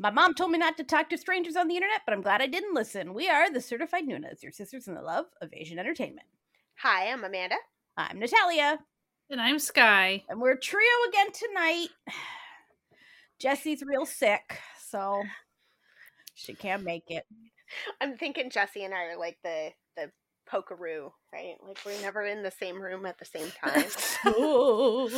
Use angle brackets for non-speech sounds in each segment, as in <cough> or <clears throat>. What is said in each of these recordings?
My mom told me not to talk to strangers on the internet, but I'm glad I didn't listen. We are the Certified Nunas, your sisters in the love of Asian entertainment. Hi, I'm Amanda. I'm Natalia. And I'm Sky. And we're a trio again tonight. <sighs> Jesse's real sick, so she can't make it. I'm thinking Jesse and I are like the the pokeroo, right? Like we're never in the same room at the same time. <laughs> oh,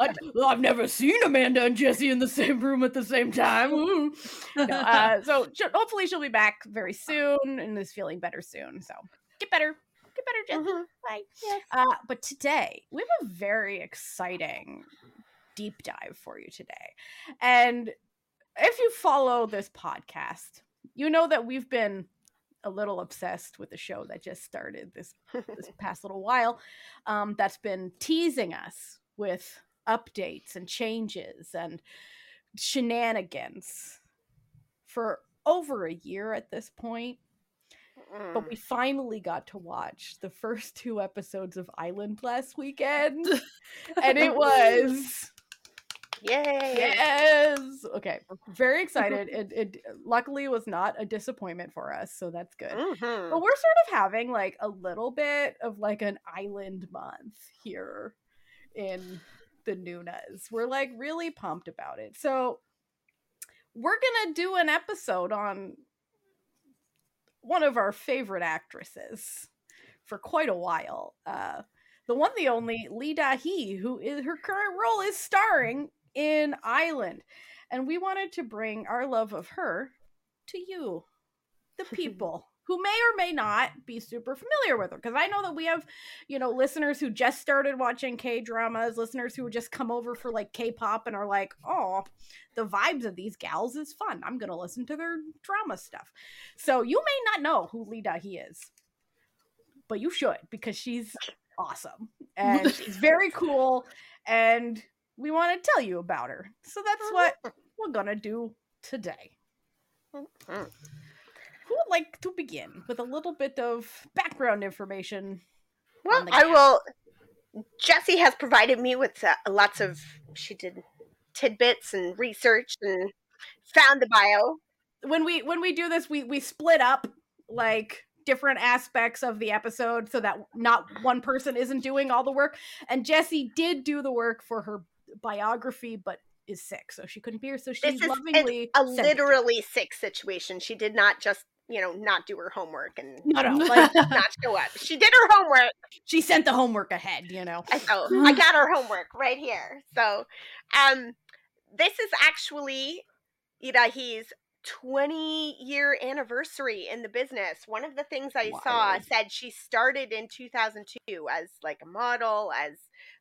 I, have never seen Amanda and Jesse in the same room at the same time. <laughs> No, uh, so hopefully she'll be back very soon and is feeling better soon. So get better. Get better, Jesse. Mm-hmm. Bye. Yes. Uh, but today we have a very exciting deep dive for you today. And if you follow this podcast, you know that we've been a little obsessed with the show that just started this this <laughs> past little while. Um, that's been teasing us with updates and changes and shenanigans for over a year at this point. But we finally got to watch the first two episodes of Island last weekend. <laughs> and it was Yay! Yes. Okay. <laughs> Very excited. it, it luckily was not a disappointment for us, so that's good. Mm-hmm. But we're sort of having like a little bit of like an island month here in the Nunas. We're like really pumped about it. So we're gonna do an episode on one of our favorite actresses for quite a while. Uh the one, the only Lee Da-hee, who is her current role is starring in Island. And we wanted to bring our love of her to you, the <laughs> people. who may or may not be super familiar with her because i know that we have you know listeners who just started watching k dramas listeners who just come over for like k-pop and are like oh the vibes of these gals is fun i'm gonna listen to their drama stuff so you may not know who lee da-hee is but you should because she's awesome and she's very cool and we want to tell you about her. So that's what <laughs> we're gonna do today. Mm-hmm. Who would like to begin with a little bit of background information? Well, I will. Jesse has provided me with uh, lots of. She did tidbits and research and found the bio. When we when we do this, we we split up like different aspects of the episode so that not one person isn't doing all the work. And Jesse did do the work for her biography, but is sick, so she couldn't be here. So she's lovingly a literally sick situation. She did not just you know not do her homework and no, no, like not show up. She did her homework. She sent the homework ahead. You know. I, oh, <sighs> I got her homework right here. So, um, this is actually Da-hee's 20 year anniversary in the business. One of the things I saw said she started in 2002 as like a model, as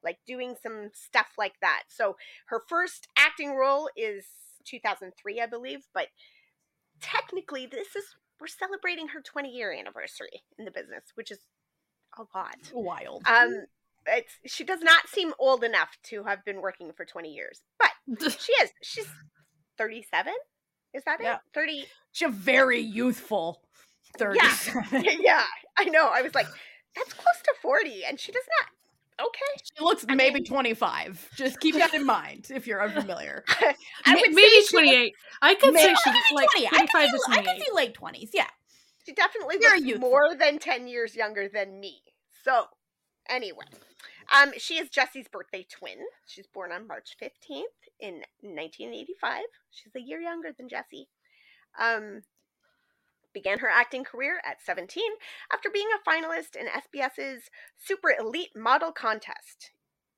like doing some stuff like that. So her first acting role is 2003, I believe, but technically this is we're celebrating her 20 year anniversary in the business, which is a lot. Wild. Um it's she does not seem old enough to have been working for 20 years, but <laughs> she is. She's 37 is that yeah. it? 30. She's a very youthful 30. Yeah. <laughs> yeah, I know. I was like, that's close to 40, and she does not. Okay. She looks I maybe mean, 25. Just keep that in mind if you're unfamiliar. <laughs> I would maybe 28. I could say she's like 25 I could, see, I could see late 20s. Yeah. She definitely Very looks youthful. more than 10 years younger than me. So, anyway. Um, she is Jesse's birthday twin. She's born on March 15th in 1985. She's a year younger than Jesse. Um, began her acting career at 17 after being a finalist in SBS's Super Elite Model Contest.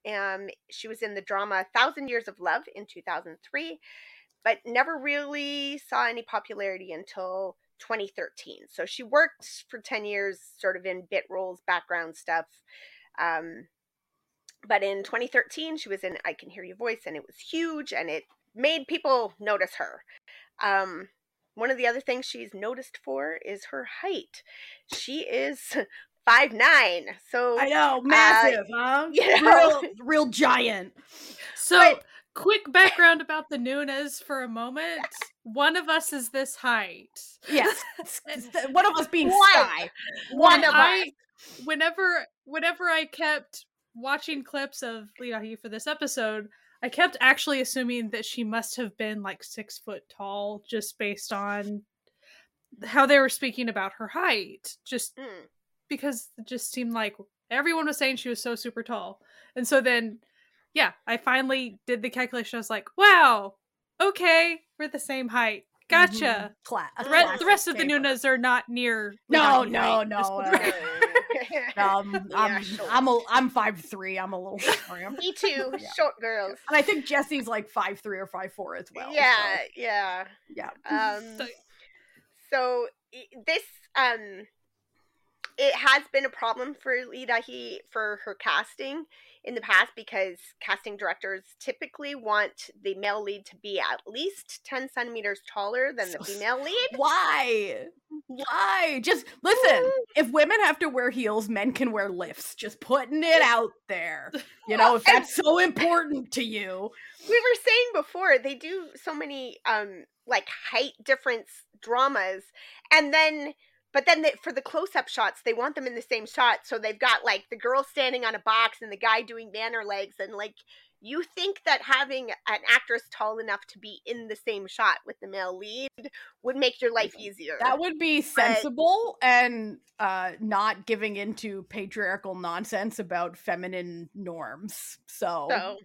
Um, she was in the drama Thousand Years of Love in 2003, but never really saw any popularity until 2013. So she worked for 10 years, sort of in bit roles, background stuff. Um, but in 2013, she was in I Can Hear Your Voice, and it was huge, and it made people notice her. Um, one of the other things she's noticed for is her height. She is <laughs> five nine. So I know, massive, uh, huh? You <laughs> know, real, real giant. So, but, quick background about the Nunas for a moment. One of us is this height. Yes, <laughs> one of us being one, Sky. One, one of I, us. Whenever, whenever I kept watching clips of Lee Da-hee for this episode, I kept actually assuming that she must have been like six foot tall just based on how they were speaking about her height. Just mm. because it just seemed like everyone was saying she was so super tall. And so then, yeah, I finally did the calculation. I was like, wow, okay, we're the same height. Gotcha. Mm-hmm. Cla- the, re- the, rest of the Nunas are not near. No, no, no. <laughs> Um, I'm, I'm, a, I'm five three. I'm a little short. Me too. <laughs> Yeah. Short girls. And I think Jesse's like five three or five four as well. Yeah, so. yeah, yeah. Um, so, so this um, it has been a problem for Lee Da-hee for her casting in the past because casting directors typically want the male lead to be at least 10 centimeters taller than the female lead. Why? Why? Just listen, if women have to wear heels, men can wear lifts. Just putting it out there. You <laughs> know, if that's so important to you. We were saying before, they do so many um like height difference dramas and then but then for the close-up shots they want them in the same shot so they've got like the girl standing on a box and the guy doing manner legs and like you think that having an actress tall enough to be in the same shot with the male lead would make your life easier. That would be sensible but, and uh not giving into patriarchal nonsense about feminine norms so, so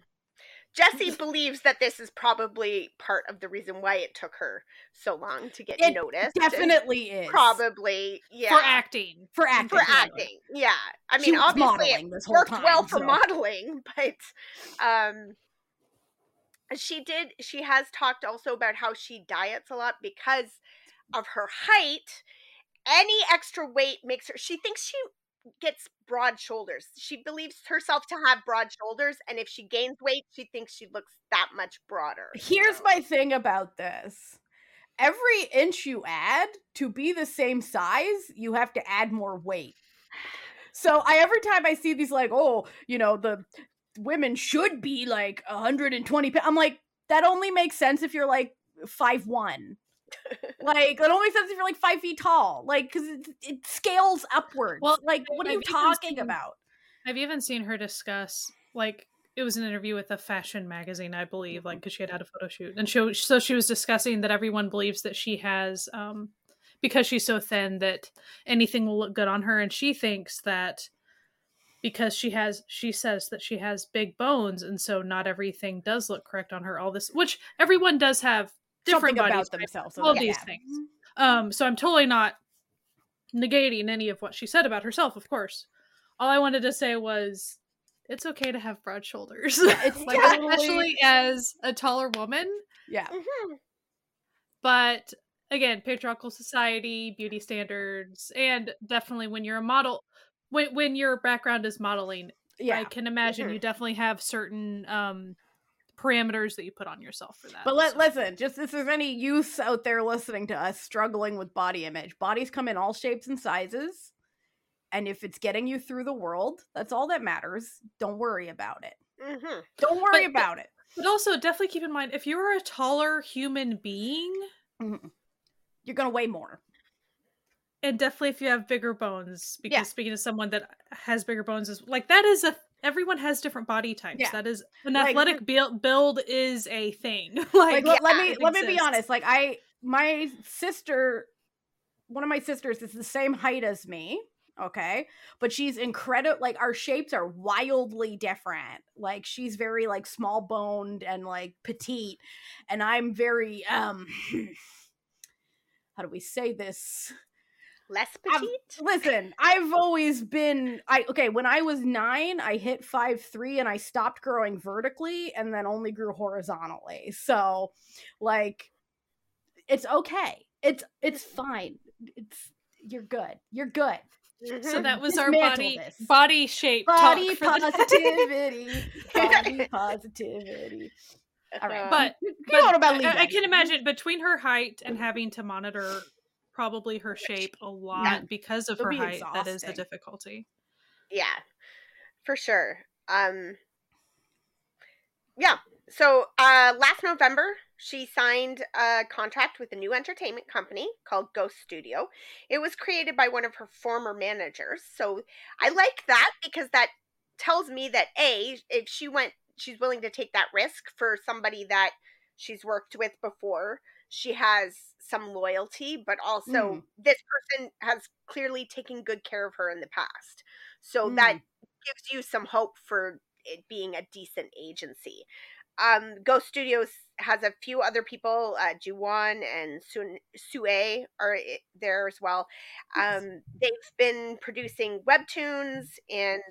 Jesse believes that this is probably part of the reason why it took her so long to get it noticed. Definitely is. Probably, yeah. For acting. For acting. For acting, yeah. I mean, obviously it worked time, well for so. modeling, <laughs> but um she did she has talked also about how she diets a lot because of her height. Any extra weight makes her she thinks she gets broad shoulders. She believes herself to have broad shoulders, and if she gains weight, she thinks she looks that much broader. Here's so. my thing about this. Every inch you add to be the same size, you have to add more weight. So I every time I see these like, oh, you know, the women should be like 120 pounds. I'm like, that only makes sense if you're like five one like it only says if you're like five feet tall like because it, it, scales upwards. Well like what are I've you talking seen, about? i've even seen her discuss like it was an interview with a fashion magazine i believe like because she had had a photo shoot and she, so she was discussing that everyone believes that she has um because she's so thin that anything will look good on her and she thinks that because she has she says that she has big bones and so not everything does look correct on her all this which everyone does have different Something about themselves. All these things. Um, so I'm totally not negating any of what she said about herself, of course. All I wanted to say was it's okay to have broad shoulders. Yeah, it's <laughs> like totally... especially as a taller woman. Yeah. Mm-hmm. But again, patriarchal society, beauty standards, and definitely when you're a model when when your background is modeling, yeah. I can imagine mm-hmm. you definitely have certain um parameters that you put on yourself for that. But let, so. listen, just if there's any youths out there listening to us struggling with body image, bodies come in all shapes and sizes. And if it's getting you through the world, that's all that matters. Don't worry about it. Mm-hmm. Don't worry but, about it. But also, definitely keep in mind if you're a taller human being, mm-hmm. you're going to weigh more. And definitely if you have bigger bones, because yeah. speaking to someone that has bigger bones is like that is a everyone has different body types. Yeah. That is an like, athletic build build is a thing. <laughs> like, like yeah, let me let me be honest. Like I my sister one of my sisters is the same height as me okay but she's incredible like our shapes are wildly different like she's very like small boned and like petite and i'm very um <laughs> how do we say this less petite? I've, listen, I've always been I okay, when I was 9, I hit five three, and I stopped growing vertically and then only grew horizontally. So, like it's okay. It's it's fine. It's you're good. You're good. Mm-hmm. So that was our body this. body shape body <laughs> positivity. <laughs> body positivity. All right. But, but I, I, can imagine between her height and having to monitor probably her shape a lot yeah. because of It'll her be height. Exhausting. That is the difficulty. Yeah, for sure. Um, yeah. So uh, last November, she signed a contract with a new entertainment company called Ghost Studio. It was created by one of her former managers. So I like that because that tells me that A, if she went she's willing to take that risk for somebody that she's worked with before. She has some loyalty, but also mm. this person has clearly taken good care of her in the past. So mm. that gives you some hope for it being a decent agency. Um, Ghost Studios has a few other people, uh, Juwon and Sun- Sue are there as well. Um, they've been producing webtoons and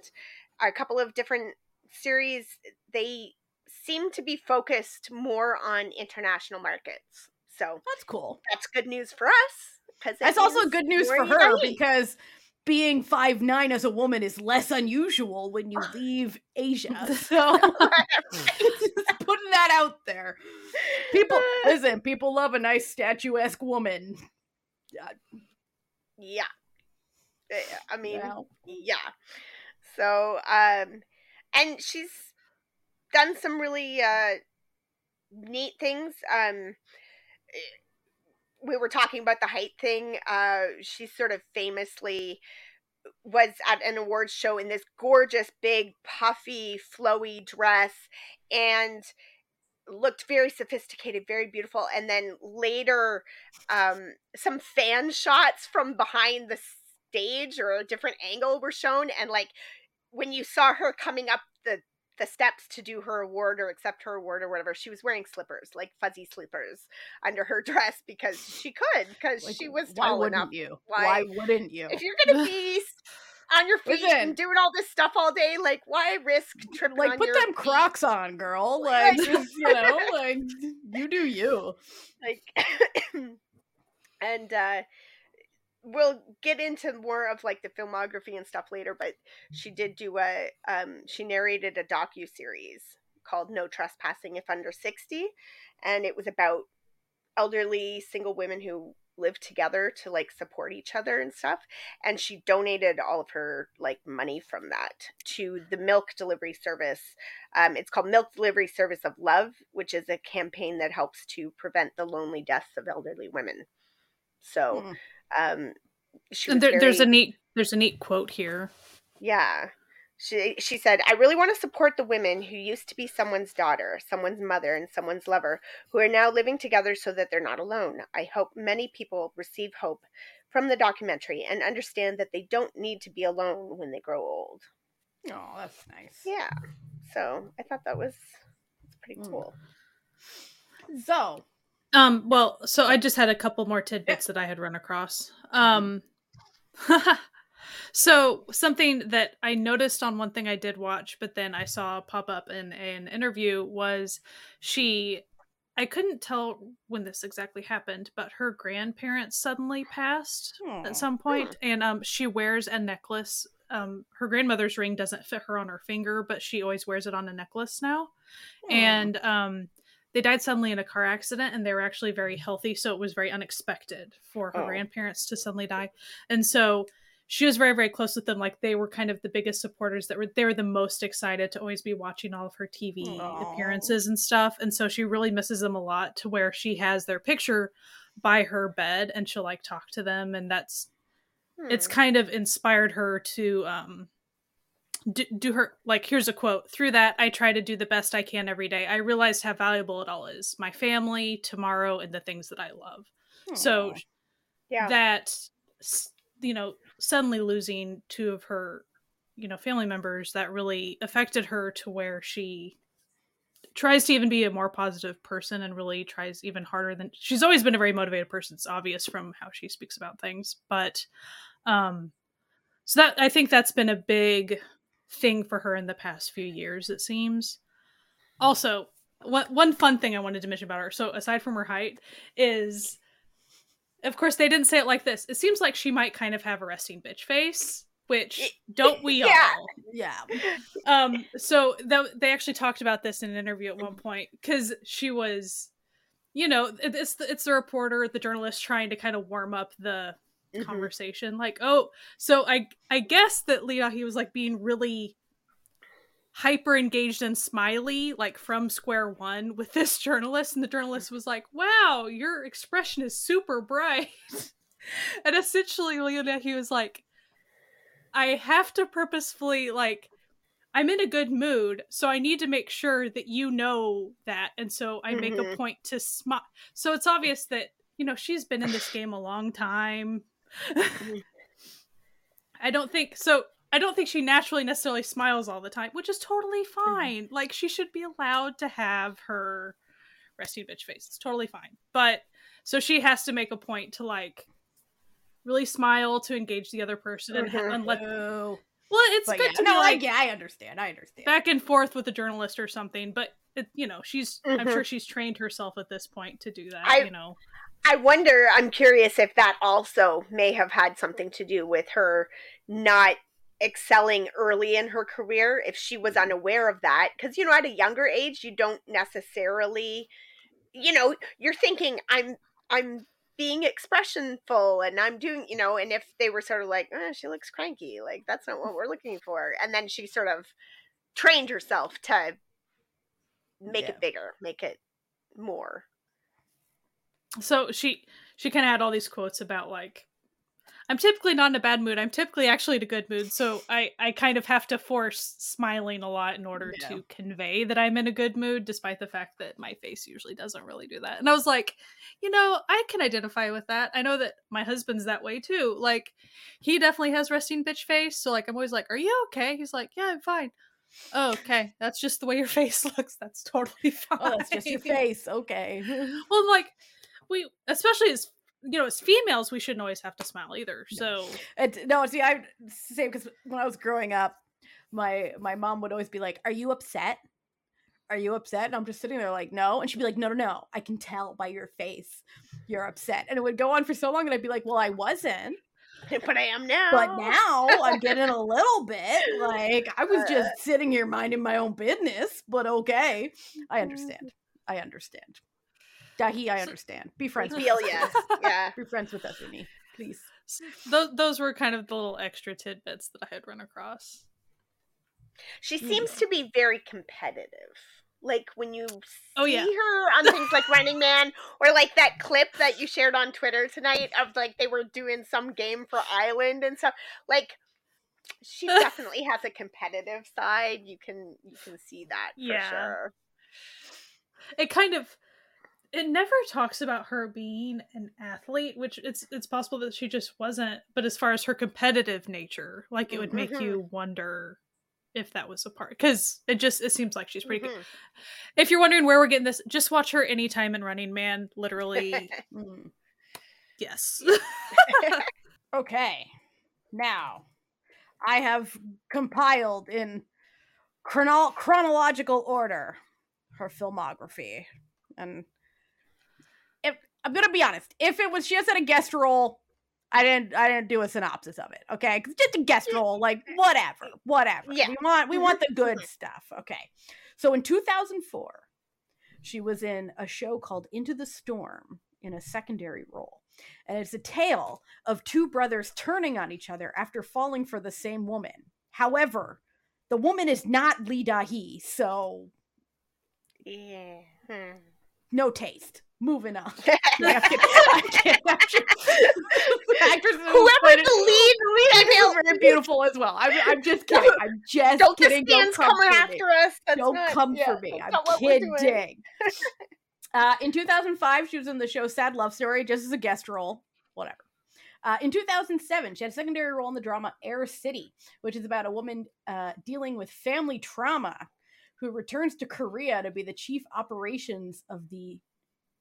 a couple of different series. They seem to be focused more on international markets. So that's cool. That's good news for us. Because that's also good news for her because being five nine as a woman is less unusual when you leave Asia. <laughs> So <laughs> just putting that out there. People <laughs> listen, people love a nice statuesque woman. Yeah. Eh, I mean, yeah. So, um and she's done some really uh neat things. Um we were talking about the height thing. Uh, she sort of famously was at an awards show in this gorgeous, big, puffy, flowy dress and looked very sophisticated, very beautiful. And then later, um, some fan shots from behind the stage or a different angle were shown. And like when you saw her coming up the the steps to do her award or accept her award or whatever, she was wearing slippers, like fuzzy slippers, under her <laughs> dress because she could, because like, she was tall why enough. You? Why, why wouldn't you? If you're gonna <laughs> be on your feet Listen, and doing all this stuff all day, like why risk tripping? Like put them feet? Crocs on, girl. <laughs> Like just, you know, like you do you. Like, <coughs> and uh we'll get into more of like the filmography and stuff later but she did do a um she narrated a docu series called no trespassing if under 60 and it was about elderly single women who live together to like support each other and stuff and she donated all of her like money from that to the milk delivery service um, it's called milk delivery service of love which is a campaign that helps to prevent the lonely deaths of elderly women so mm. Um, there, very, there's a neat there's a neat quote here. Yeah. She, she said, I really want to support the women who used to be someone's daughter, someone's mother, and someone's lover, who are now living together so that they're not alone. I hope many people receive hope from the documentary and understand that they don't need to be alone when they grow old. Oh, that's nice. Yeah. So I thought that was pretty hmm. cool. Mm. So um, well, so I just had a couple more tidbits that I had run across. Um, <laughs> so something that I noticed on one thing I did watch, but then I saw pop up in an interview was she. I couldn't tell when this exactly happened, but her grandparents suddenly passed Aww. at some point, and um, she wears a necklace. Um, her grandmother's ring doesn't fit her on her finger, but she always wears it on a necklace now, Aww. and um they died suddenly in a car accident and they were actually very healthy so it was very unexpected for her oh. grandparents to suddenly die and so she was very very close with them like they were kind of the biggest supporters that were they were the most excited to always be watching all of her tv Aww. appearances and stuff and so she really misses them a lot to where she has their picture by her bed and she'll like talk to them and that's hmm. it's kind of inspired her to um do, do her like here's a quote through that i try to do the best i can every day. I realized how valuable it all is my family tomorrow and the things that i love. Aww. so yeah. that you know suddenly losing two of her you know family members that really affected her to where she tries to even be a more positive person and really tries even harder than she's always been a very motivated person it's obvious from how she speaks about things but um so that i think that's been a big thing for her in the past few years, it seems. Also, one one fun thing I wanted to mention about her. So aside from her height, is of course they didn't say it like this. It seems like she might kind of have a resting bitch face, which don't we yeah. all? Yeah. Um. So th- they actually talked about this in an interview at one point because she was, you know, it's the, it's the reporter, the journalist trying to kind of warm up the mm-hmm. conversation like oh so i i guess that Lee Da-hee was like being really hyper engaged and smiley like from square one with <laughs> this journalist and the journalist was like wow your expression is super bright <laughs> and essentially Lee Da-hee was like i have to purposefully like I'm in a good mood, so I need to make sure that you know that. And so I make mm-hmm. a point to smile. So it's obvious that, you know, she's been in this game a long time. Mm-hmm. <laughs> I don't think so. I don't think she naturally necessarily smiles all the time, which is totally mm-hmm. fine. Mm-hmm. Like she should be allowed to have her resting bitch face. It's totally fine. But so she has to make a point to like really smile to engage the other person and, mm-hmm. and let well, it's but good yeah, to no, be like, I, yeah, I understand. I understand. Back and forth with a journalist or something, but it, you know, she's mm-hmm. I'm sure she's trained herself at this point to do that. I, you know, I wonder. I'm curious if that also may have had something to do with her not excelling early in her career. If she was unaware of that, because you know, at a younger age, you don't necessarily, you know, you're thinking I'm I'm being expressionful and I'm doing, you know, and if they were sort of like, oh, she looks cranky, like that's not what we're looking for. And then she sort of trained herself to make yeah. it bigger, make it more. So she she kind of had all these quotes about like I'm typically not in a bad mood. I'm typically actually in a good mood. So I, I kind of have to force smiling a lot in order yeah. to convey that I'm in a good mood, despite the fact that my face usually doesn't really do that. And I was like, you know, I can identify with that. I know that my husband's that way too. Like, he definitely has resting bitch face. So, like, I'm always like, are you okay? He's like, yeah, I'm fine. Oh, okay. That's just the way your <laughs> face looks. That's totally fine. Oh, that's just your face. Okay. <laughs> well, like, we, especially as you know, as females, we shouldn't always have to smile either. So it, no, see, I same because when I was growing up, my my mom would always be like, "Are you upset? Are you upset?" And I'm just sitting there like, "No," and she'd be like, "No, no, no, I can tell by your face you're upset." And it would go on for so long, and I'd be like, "Well, I wasn't." <laughs> But I am now. But now I'm getting a <laughs> little bit like I was just uh. sitting here minding my own business. But okay, I mm. understand. I understand. Da-hee, I understand. Be friends. <laughs> Feel yes. Yeah. <laughs> Be friends with us, Unnie, please. Those those were kind of the little extra tidbits that I had run across. She seems to be very competitive. Like when you oh, see yeah. her on things like Running Man, or like that clip that you shared on Twitter tonight of like they were doing some game for Island and stuff. Like she <laughs> definitely has a competitive side. You can you can see that for yeah. sure. It kind of it never talks about her being an athlete, which it's it's possible that she just wasn't. But as far as her competitive nature, like it would make mm-hmm. you wonder if that was a part because it just it seems like she's pretty mm-hmm. good. If you're wondering where we're getting this, just watch her anytime in Running Man. Literally, <laughs> mm. yes. <laughs> okay, now I have compiled in chrono- chronological order her filmography and I'm gonna be honest. If it was just at a guest role, I didn't I didn't do a synopsis of it. Okay, because just a guest role, like whatever, whatever. Yeah. We want we want the <laughs> good stuff. Okay, so in 2004, she was in a show called Into the Storm in a secondary role. And it's a tale of two brothers turning on each other after falling for the same woman. However, the woman is not Lee Da-hee, so yeah. Hmm. no taste moving on. <laughs> Whoever the lead, <laughs> lead is very beautiful as well. I'm, I'm just kidding. I'm just don't kidding. Don't come after me. us. That's don't not, come yeah, for me. I'm kidding. <laughs> uh, in 2005, she was in the show Sad Love Story just as a guest role. Whatever. Uh, in 2007, she had a secondary role in the drama Air City, which is about a woman uh, dealing with family trauma who returns to Korea to be the chief operations of the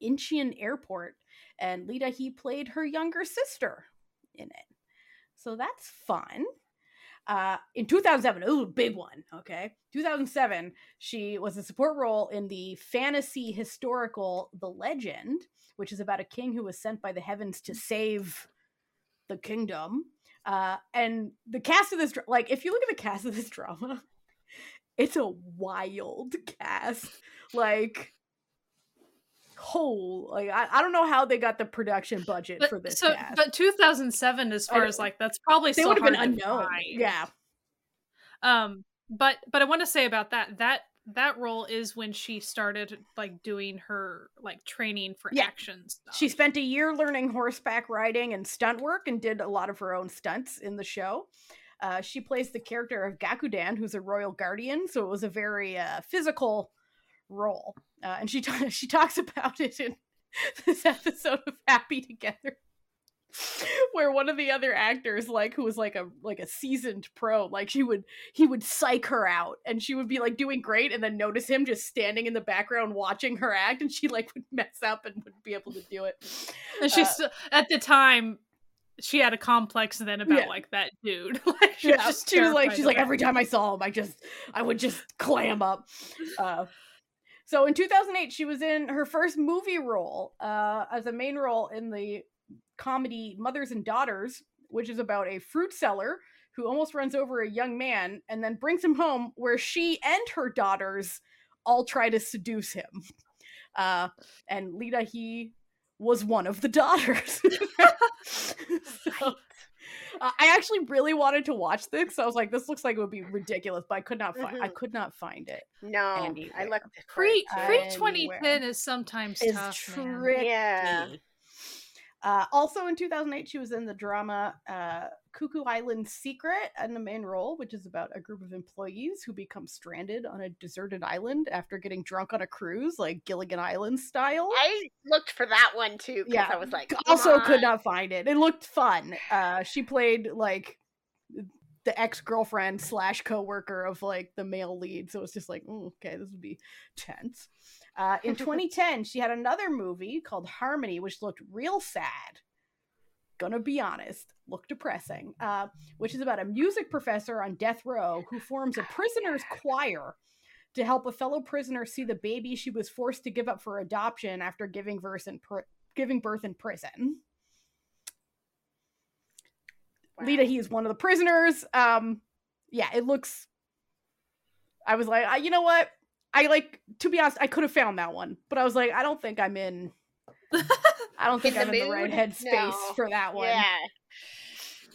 Incheon Airport, and Lee Da-hee played her younger sister in it. So that's fun. Uh, in 2007, ooh, big one. Okay, 2007, she was a support role in the fantasy historical The Legend, which is about a king who was sent by the heavens to save the kingdom. Uh, and the cast of this, like, if you look at the cast of this <laughs> drama, it's a wild cast. Like, whole like I, I don't know how they got the production budget but, for this so cast. but 2007 as far as like that's probably they would have been unknown yeah um but but i want to say about that that that role is when she started like doing her like training for yeah. action stuff. she spent a year learning horseback riding and stunt work and did a lot of her own stunts in the show Uh, she plays the character of Gakudan, who's a royal guardian, so it was a very uh, physical role. Uh, and she t- <laughs> she talks about it in <laughs> this episode of Happy Together. <laughs> where one of the other actors like who was like a like a seasoned pro like she would he would psych her out and she would be like doing great and then notice him just standing in the background watching her act and she like would mess up and wouldn't be able to do it and she's uh, at the time she had a complex then about yeah. like that dude like she yeah, was she was like she's like every time i saw him i just i would just clam up uh so in 2008 she was in her first movie role uh as a main role in the comedy Mothers and Daughters, which is about a fruit seller who almost runs over a young man and then brings him home where she and her daughters all try to seduce him. Uh, and Lee Da-hee was one of the daughters. <laughs> <laughs> so, uh, I actually really wanted to watch this. So I was like, this looks like it would be ridiculous, but I could not find. Mm-hmm. I could not find it. No, anywhere. I looked pre pre twenty ten is sometimes is tough. Tricky. Yeah. Uh, also in 2008, she was in the drama uh, Cuckoo Island Secret in the main role, which is about a group of employees who become stranded on a deserted island after getting drunk on a cruise, like Gilligan Island style. I looked for that one too. Yeah, I was like, also on. could not find it. It looked fun. Uh, she played like the ex girlfriend slash co worker of like the male lead, so it's just like, mm, okay, this would be tense. Uh, in <laughs> 2010, she had another movie called Harmony, which looked real sad. Gonna be honest, looked depressing. Uh, which is about a music professor on death row who forms a prisoner's choir to help a fellow prisoner see the baby she was forced to give up for adoption after giving birth in, pr- giving birth in prison. Wow. Lee Da-hee is one of the prisoners. Um, yeah, it looks. I was like, you know what? I like to be honest, I could have found that one, but I was like, I don't think I'm in. <laughs> I don't think in I'm in the right headspace no. for that one. Yeah.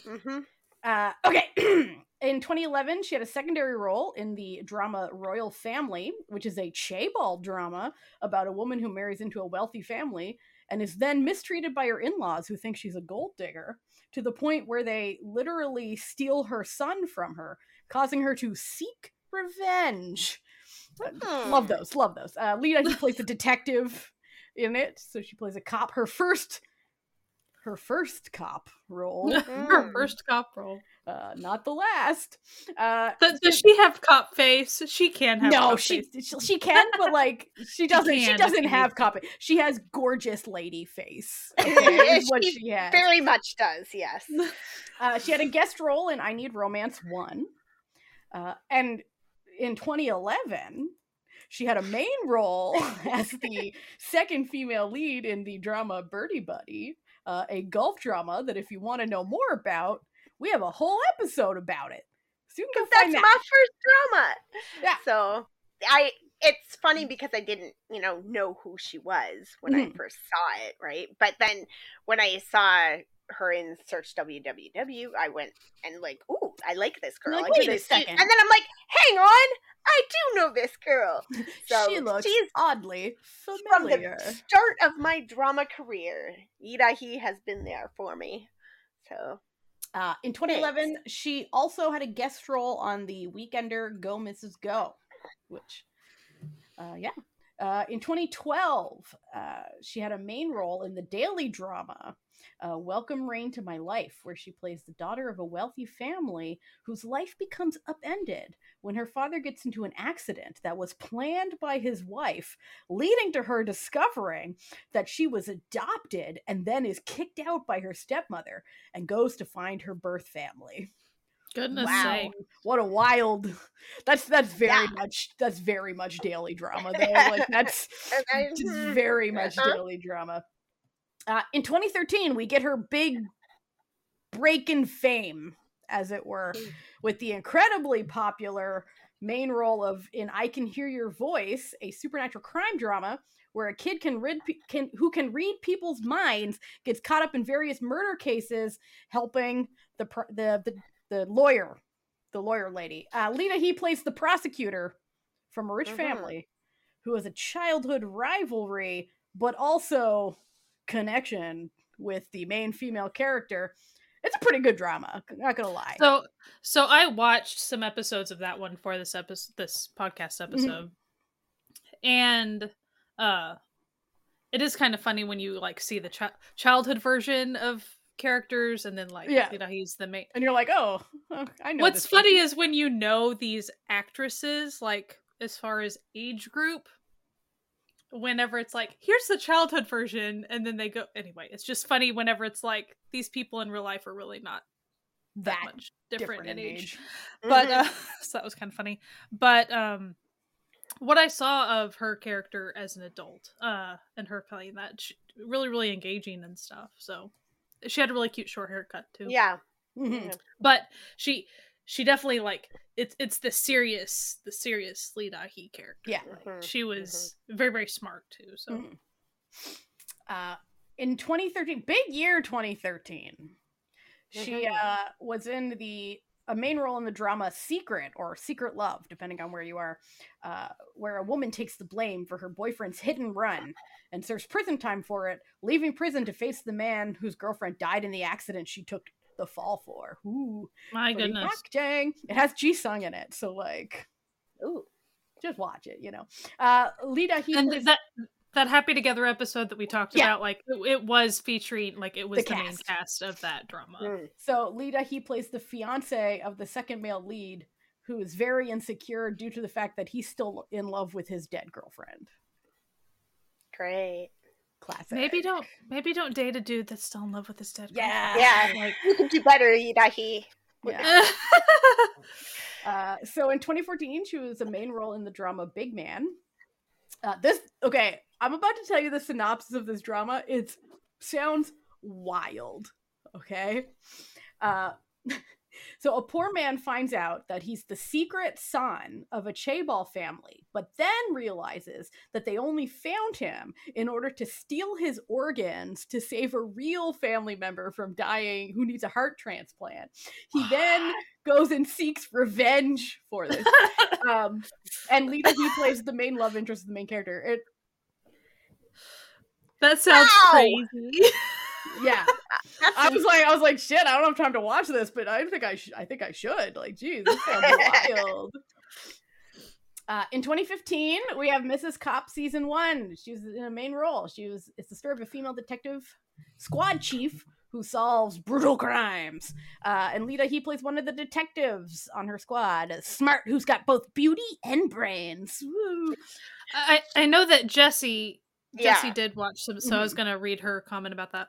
Mm-hmm. Uh, okay. <clears throat> in 2011, she had a secondary role in the drama Royal Family, which is a chaebol drama about a woman who marries into a wealthy family and is then mistreated by her in-laws who think she's a gold digger to the point where they literally steal her son from her, causing her to seek revenge Hmm. Love those. Love those. Uh, Lee Da-hee plays a detective in it, so she plays a cop. Her first, her first cop role. <laughs> her hmm. first cop role. Uh, not the last. Uh, does, does, she have cop face? She can have. No, she, she, she can, but like <laughs> she doesn't. She, she doesn't have cop. Face. She has gorgeous lady face. <laughs> Okay, what she, she has. Very much does. Yes. Uh, she had a guest role in I Need Romance One, uh, and in 2011, she had a main role <laughs> as the second female lead in the drama Birdie Buddy, uh, a golf drama that if you want to know more about, we have a whole episode about it. So you can go that's that. my first drama. Yeah. So I it's funny because I didn't, you know, know who she was when mm-hmm. I first saw it, right? But then when I saw her in search www i went and like ooh i like this girl like, wait a second. And then i'm like hang on i do know this girl. <laughs> So she looks she's oddly familiar from the start of my drama career. Da-hee has been there for me. So uh, in 2011 Thanks. she also had a guest role on the weekender go mrs go which uh, yeah. Uh, in 2012, uh, she had a main role in the daily drama uh, Welcome Rain to My Life, where she plays the daughter of a wealthy family whose life becomes upended when her father gets into an accident that was planned by his wife, leading to her discovering that she was adopted and then is kicked out by her stepmother and goes to find her birth family. Goodness wow. sake. What a wild that's that's very yeah. much that's very much daily drama <laughs> though. Like that's hmm, very much uh-huh. daily drama. Uh, in 2013, we get her big break in fame, as it were, mm. with the incredibly popular main role of in I Can Hear Your Voice, a supernatural crime drama where a kid can read can who can read people's minds gets caught up in various murder cases, helping the the the, the lawyer, the lawyer lady. Uh, Lee Da-hee plays the prosecutor from a rich mm-hmm. family who has a childhood rivalry, but also connection with the main female character it's a pretty good drama. Not gonna lie. So, so I watched some episodes of that one for this episode, this podcast mm-hmm. episode, mm-hmm. and uh, it is kind of funny when you like see the ch- childhood version of characters and then like yeah. you know he's the main and you're like oh, oh i know what's funny is when you know these actresses like as far as age group whenever it's like here's the childhood version and then they go anyway it's just funny whenever it's like these people in real life are really not that, that much different, different in age, age. but mm-hmm. uh, <laughs> so that was kind of funny but um what i saw of her character as an adult uh and her playing that really really engaging and stuff so she had a really cute short haircut too yeah mm-hmm. but she she definitely like it's it's the serious the serious Lee Da-hee character. Yeah, mm-hmm. she was mm-hmm. very very smart too. So, mm-hmm. uh, in 2013, big year 2013, she mm-hmm. uh was in the a main role in the drama Secret or Secret Love, depending on where you are, uh, where a woman takes the blame for her boyfriend's hit and run and serves prison time for it, leaving prison to face the man whose girlfriend died in the accident she took the fall for. Ooh, my goodness, Jang. It has Ji Sung in it, so like, ooh, just watch it. You know, uh, Lee Da-hee and plays- that that Happy Together episode that we talked yeah. about, like it, it, was featuring, like it was the, the main cast of that drama. Mm. So Lee Da-hee plays the fiance of the second male lead, who is very insecure due to the fact that he's still in love with his dead girlfriend. Great. Classic. Maybe don't maybe don't date a dude that's still in love with his dead. Yeah, yeah. <laughs> Like you can do better, Idahi. Yeah. <laughs> uh, so in 2014, she was a main role in the drama Big Man. Uh, this okay. I'm about to tell you the synopsis of this drama. It sounds wild. Okay. Uh, <laughs> So a poor man finds out that he's the secret son of a Chaebol family, but then realizes that they only found him in order to steal his organs to save a real family member from dying who needs a heart transplant. He then <sighs> goes and seeks revenge for this. <laughs> um, and Lee Da-hee plays the main love interest of the main character. It that sounds Ow! crazy. <laughs> yeah <laughs> i was like i was like shit i don't have time to watch this but i think i should i think i should like geez this sounds <laughs> wild uh, in 2015 we have mrs Cop season one she was in a main role she was it's the story of a female detective squad chief who solves brutal crimes uh, and Lee Da-hee plays one of the detectives on her squad smart who's got both beauty and brains Woo. I, I know that jesse Jesse yeah. did watch some, so I was mm-hmm. gonna read her comment about that.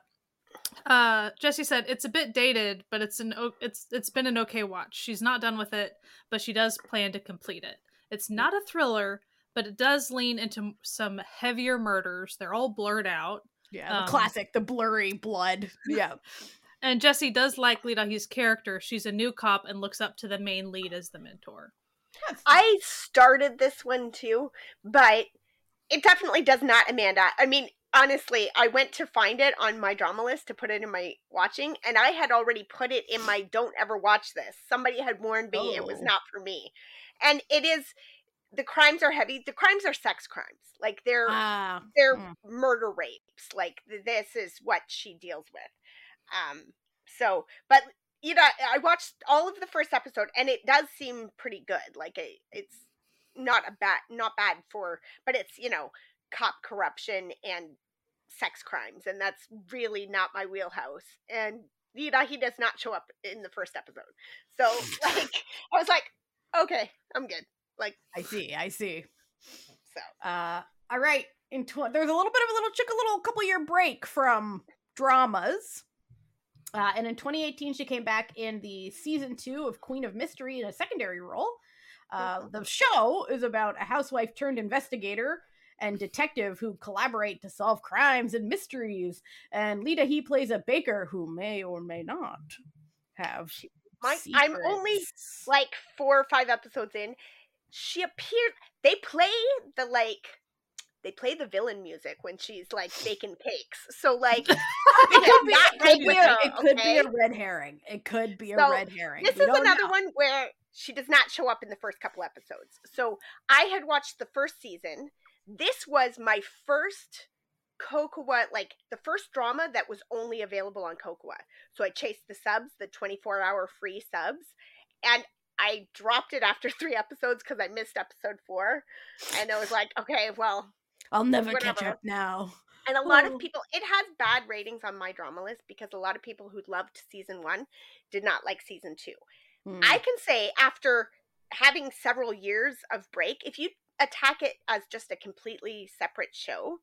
Uh, Jesse said it's a bit dated, but it's an it's it's been an okay watch. She's not done with it, but she does plan to complete it. It's not a thriller, but it does lean into some heavier murders. They're all blurred out. Yeah, the um, classic, the blurry blood. <laughs> Yeah. and Jesse does like Lee Da-hee's character. She's a new cop and looks up to the main lead as the mentor. I started this one too, but it definitely does not, Amanda. I mean, honestly, I went to find it on my drama list to put it in my watching, and I had already put it in my don't ever watch this. Somebody had warned me oh. it was oh. not for me. And it is the crimes are heavy. The crimes are sex crimes. Like they're uh, they're mm. murder rapes. Like this is what she deals with. Um so but you know, I watched all of the first episode and it does seem pretty good. Like it, it's not a bad not bad for but it's, you know, cop corruption and sex crimes, and that's really not my wheelhouse. And you know, he does not show up in the first episode. So <laughs> like I was like, okay, I'm good. Like I see, I see. So uh all right. In tw- there's a little bit of a little chick a little couple year break from dramas. Uh, and in 2018, she came back in the season two of Queen of Mystery in a secondary role. Uh, the show is about a housewife turned investigator and detective who collaborate to solve crimes and mysteries. And Lee Da-hee plays a baker who may or may not have. My, I'm only like four or five episodes in. She appeared. They play the like they play the villain music when she's like baking cakes. So like <laughs> it could, be, it could, be, her, it could okay? be a red herring. It could be a red herring. This we is another know. one where she does not show up in the first couple episodes. So I had watched the first season this was my first Kocowa, like the first drama that was only available on Kocowa. So I chased the subs, the 24 hour free subs, and I dropped it after <laughs> three episodes because I missed episode four. And I was like, okay, well, I'll never whatever. catch up now. And a lot oh. of people, it has bad ratings on my drama list because a lot of people who loved season one did not like season two. Hmm. I can say after having several years of break, if you attack it as just a completely separate show,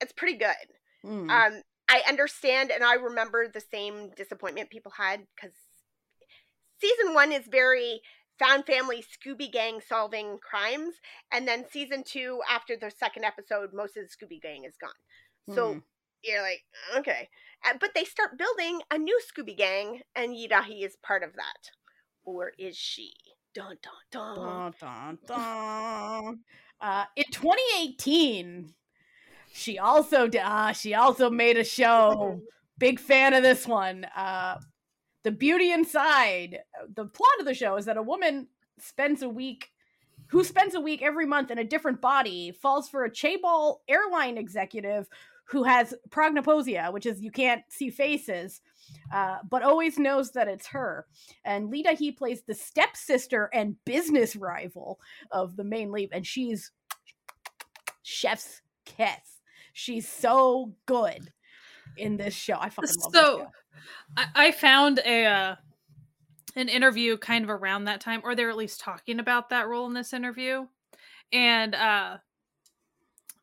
it's pretty good. Mm. Um, I understand and I remember the same disappointment people had because season one is very found family Scooby Gang solving crimes, and then season two, after the second episode, most of the Scooby Gang is gone. So mm. you're like, okay, uh, but they start building a new Scooby Gang, and Lee Da-hee is part of that, or is she? Dun dun dun. dun, dun, uh, in 2018, she also uh, she also made a show. <laughs> Big fan of this one. Uh, the beauty inside. The plot of the show is that a woman spends a week who spends a week every month in a different body falls for a chaebol airline executive who has prognosia, which is you can't see faces, uh, but always knows that it's her. And Lee Da-hee plays the stepsister and business rival of the main lead, and she's chef's kiss. She's so good in this show. I fucking love so, I, I found a uh, an interview kind of around that time, or they're at least talking about that role in this interview, and uh,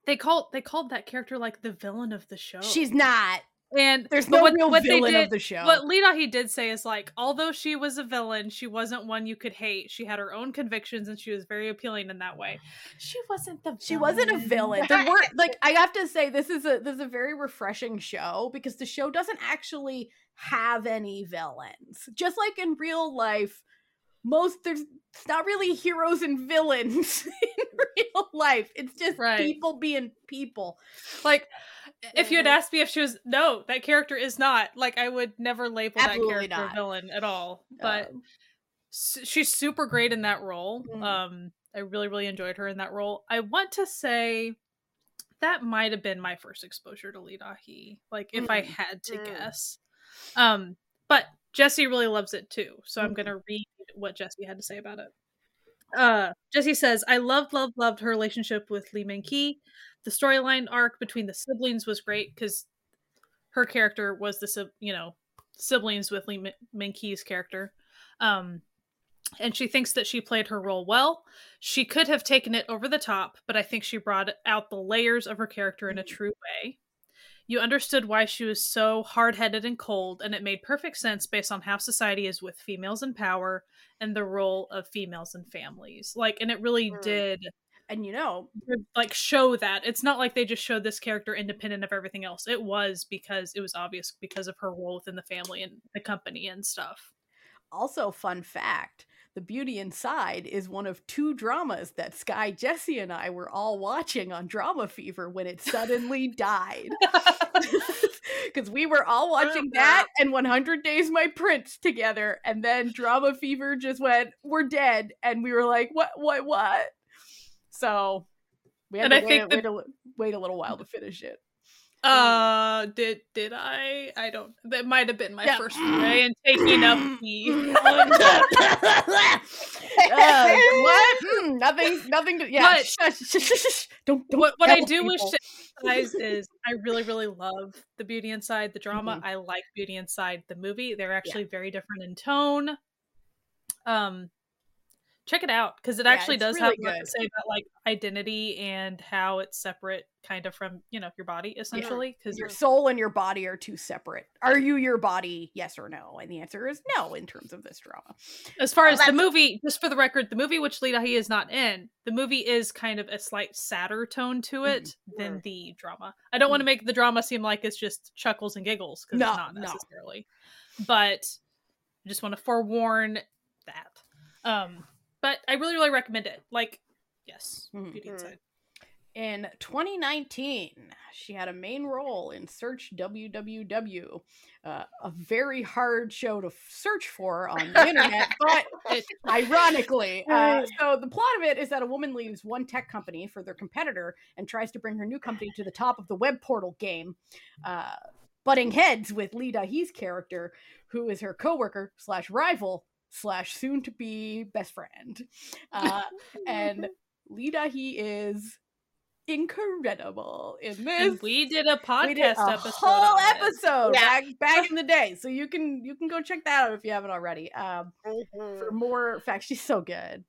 they called they called that character like the villain of the show. She's not. And there's no what, real what villain did, of the show. What Lee Da-hee did say is like, although she was a villain, she wasn't one you could hate. She had her own convictions, and she was very appealing in that way. She wasn't the. Villain. She wasn't a villain. There were like I have to say this is a this is a very refreshing show because the show doesn't actually have any villains. Just like in real life, most there's not really heroes and villains <laughs> in real life. It's just right. people being people. Like if you had mm-hmm. asked me if she was no, that character is not. Like I would never label Absolutely that character not. a villain at all. But um, she's super great in that role. Mm-hmm. Um I really really enjoyed her in that role. I want to say that might have been my first exposure to Lee Da-hee. Like if mm-hmm. I had to mm. guess. Um but Jesse really loves it too. So mm-hmm. I'm going to read what Jesse had to say about it. Uh, Jesse says, I loved, loved, loved her relationship with Lee Min-ki. The storyline arc between the siblings was great because her character was the, you know, siblings with Lee Min-ki's character. Um, and she thinks that she played her role well. She could have taken it over the top, but I think she brought out the layers of her character in a mm-hmm. true way. You understood why she was so hard headed and cold, and it made perfect sense based on how society is with females in power and the role of females in families. Like, and it really mm. did. And you know, like show that it's not like they just showed this character independent of everything else. It was because it was obvious because of her role within the family and the company and stuff. Also, fun fact the Beauty Inside is one of two dramas that Sky, Jesse, and I were all watching on Drama Fever when it suddenly <laughs> died. <laughs> Because we were all watching that and 100 Days My Prince together, and then Drama Fever just went, "We're dead," and we were like, "What? What? What?" So we had and to I wait, think wait, a, wait a little while to finish it. Uh, did did I? I don't. That might have been my yeah. first way and taking up <laughs> the. uh, what? <laughs> Nothing. Nothing. To, yeah. But, don't, don't. What, what I do people. wish to emphasize is I really really love the Beauty Inside the drama. Mm-hmm. I like Beauty Inside the movie. They're actually yeah. very different in tone. Um, check it out because it yeah, actually does really have to say about like identity and how it's separate kind of from you know your body essentially because yeah. your soul and your body are two separate are you your body yes or no and the answer is no in terms of this drama as far as the movie just for the record the movie which Lee Da-hee is not in the movie is kind of a slight sadder tone to it mm-hmm. than the drama i don't mm-hmm. want to make the drama seem like it's just chuckles and giggles because no, it's not necessarily no. but I just want to forewarn that um but I really, really recommend it. Like, yes, mm-hmm. Beauty Inside. In 2019, she had a main role in Search WWW, uh, a very hard show to search for on the internet, <laughs> but ironically. Uh, so, the plot of it is that a woman leaves one tech company for their competitor and tries to bring her new company to the top of the web portal game, uh, butting heads with Lee Da-hee's character, who is her coworker slash rival slash soon to be best friend. <laughs> Uh, and <laughs> Lee Da-hee is incredible in this. And we did a podcast did a episode. Whole episode yeah. back back in <laughs> the day. So you can you can go check that out if you haven't already. Um mm-hmm. for more facts. She's so good.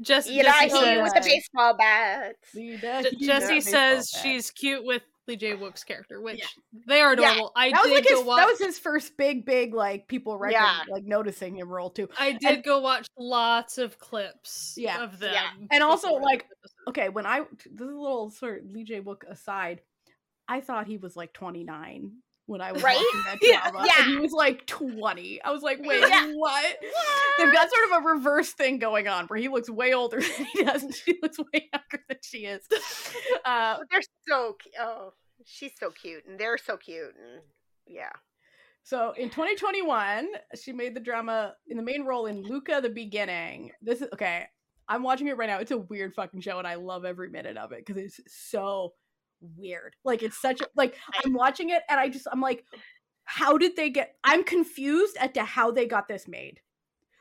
Just Jesse says, with the baseball bat. Jesse says she's cute with Lee Jae Wook's character, which yeah. they are adorable. Yeah. I that did was like his, watch... that was his first big, big like people reckon, yeah. like noticing him role too. I did and... go watch lots of clips yeah. of them. Yeah. And also like okay, when I this is a little sort of Lee Jae Wook aside, I thought he was like 29 when I was right? watching <laughs> that drama. Yeah. And he was like 20. I was like, <laughs> wait, yeah. what? what? They've got sort of a reverse thing going on where he looks way older <laughs> than he does, and she looks way younger than she is. Uh, they're so oh, she's so cute, and they're so cute, and yeah. So in 2021, she made the drama in the main role in Luca the Beginning. This is okay. I'm watching it right now. It's a weird fucking show, and I love every minute of it because it's so weird. Like it's such a like I'm watching it and I just I'm like, how did they get I'm confused as to how they got this made.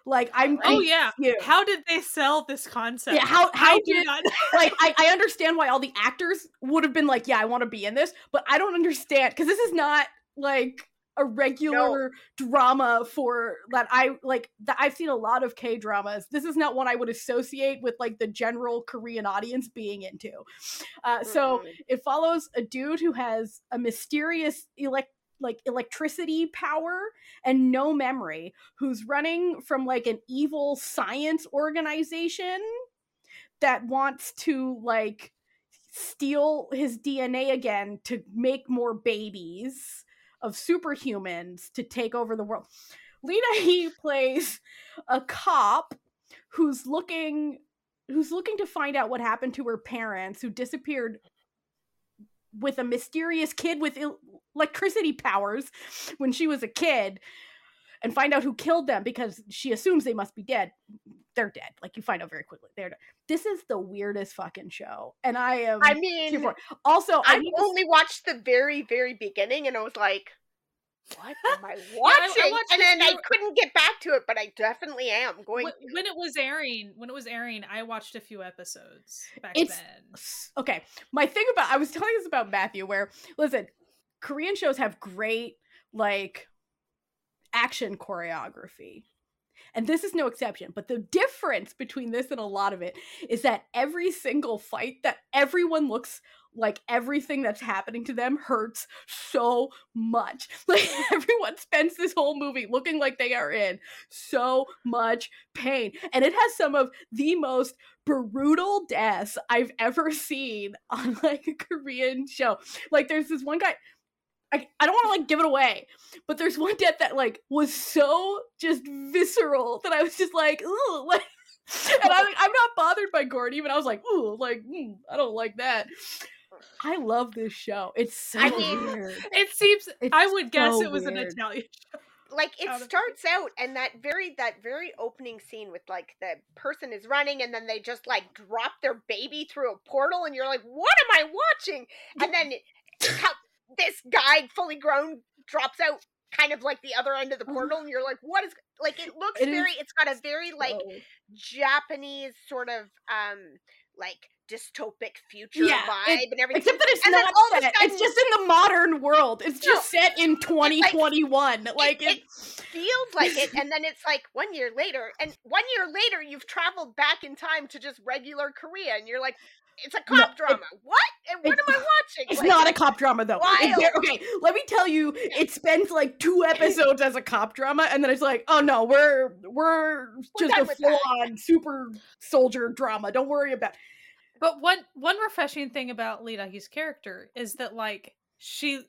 Like I'm Oh yeah. How did they sell this concept? Yeah, how how did <laughs> like I, I understand why all the actors would have been like, Yeah, I want to be in this, but I don't understand because this is not like a regular no. drama for that I like that I've seen a lot of K dramas. This is not one I would associate with like the general Korean audience being into. Uh, mm-hmm. So it follows a dude who has a mysterious elect like electricity power and no memory who's running from like an evil science organization that wants to like steal his DNA again to make more babies of superhumans to take over the world. Lee Da-hee <laughs> plays a cop who's looking who's looking to find out what happened to her parents who disappeared with a mysterious kid with electricity powers when she was a kid and find out who killed them because she assumes they must be dead. They're dead. Like you find out very quickly. They're dead. This is the weirdest fucking show, and I am. I mean, also, I, I only watched the very, very beginning, and I was like, "What am I watching?" <laughs> yeah, I, I and then I couldn't get back to it, but I definitely am going. When, when, it was airing, when it was airing, I watched a few episodes back it's, then. Okay, my thing about I was telling this about Matthew, where listen, Korean shows have great like action choreography. And this is no exception. But the difference between this and a lot of it is that every single fight that everyone looks like everything that's happening to them hurts so much. <laughs> Like everyone spends this whole movie looking like they are in so much pain. And it has some of the most brutal deaths I've ever seen on <laughs> like a Korean show. Like there's this one guy I, I don't want to like give it away, but there's one death that like was so just visceral that I was just like, ooh, <laughs> like, and I'm, I'm not bothered by Gordy, but I was like, ooh, like, mm, I don't like that. I love this show. It's so I mean, weird. It seems it's I would guess it was weird. an Italian <laughs> show. Like it starts out and that very that very opening scene with like the person is running and then they just like drop their baby through a portal and you're like, what am I watching? And then <laughs> how this guy fully grown drops out kind of like the other end of the uh-huh. portal and you're like what is like it looks it very it's got a very like japanese sort of um like dystopic future yeah, vibe it, and everything. Except that it's and not all set. It's just in the modern world. It's just no, set in 2021. Like, like it, it, feels like it, and then it's like one year later, and one year later you've traveled back in time to just regular Korea, and you're like, it's a cop no, drama. It, what? And what am I watching? It's like, not a cop drama though. okay, let me tell you, it spends like two <laughs> episodes as a cop drama, and then it's like, oh no, we're we're, we're just a full on super soldier drama. Don't worry about. But one one refreshing thing about Lee Da-hee's character is that like she,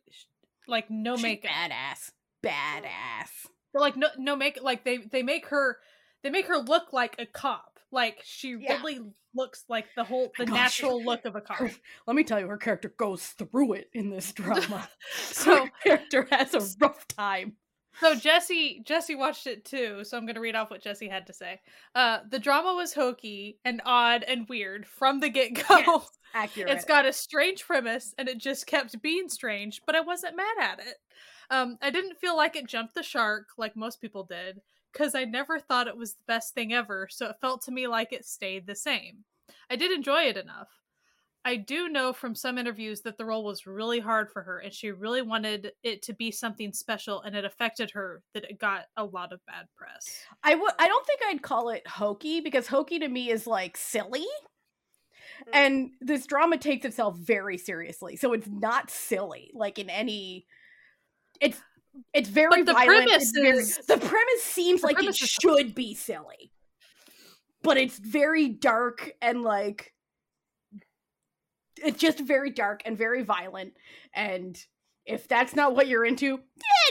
like no makeup, badass, badass. But like no no make like they they make her they make her look like a cop Like she yeah. really looks like the whole the gosh, natural <laughs> look of a car. let me tell you, her character goes through it in this drama. <laughs> <laughs> so her character has a rough time. So Jesse Jesse watched it too, so I'm gonna read off what Jesse had to say. Uh the drama was hokey and odd and weird from the get-go. Yes, accurate. It's got a strange premise and it just kept being strange, but I wasn't mad at it. Um I didn't feel like it jumped the shark like most people did because I never thought it was the best thing ever, so it felt to me like it stayed the same. I did enjoy it enough. I do know from some interviews that the role was really hard for her and she really wanted it to be something special and it affected her that it got a lot of bad press. I would I don't think I'd call it hokey because hokey to me is like silly. Mm-hmm. And this drama takes itself very seriously. So it's not silly like in any it's it's very but the violent. Premise very, is, the premise seems the like premise it should be silly. But it's very dark and like it's just very dark and very violent and if that's not what you're into,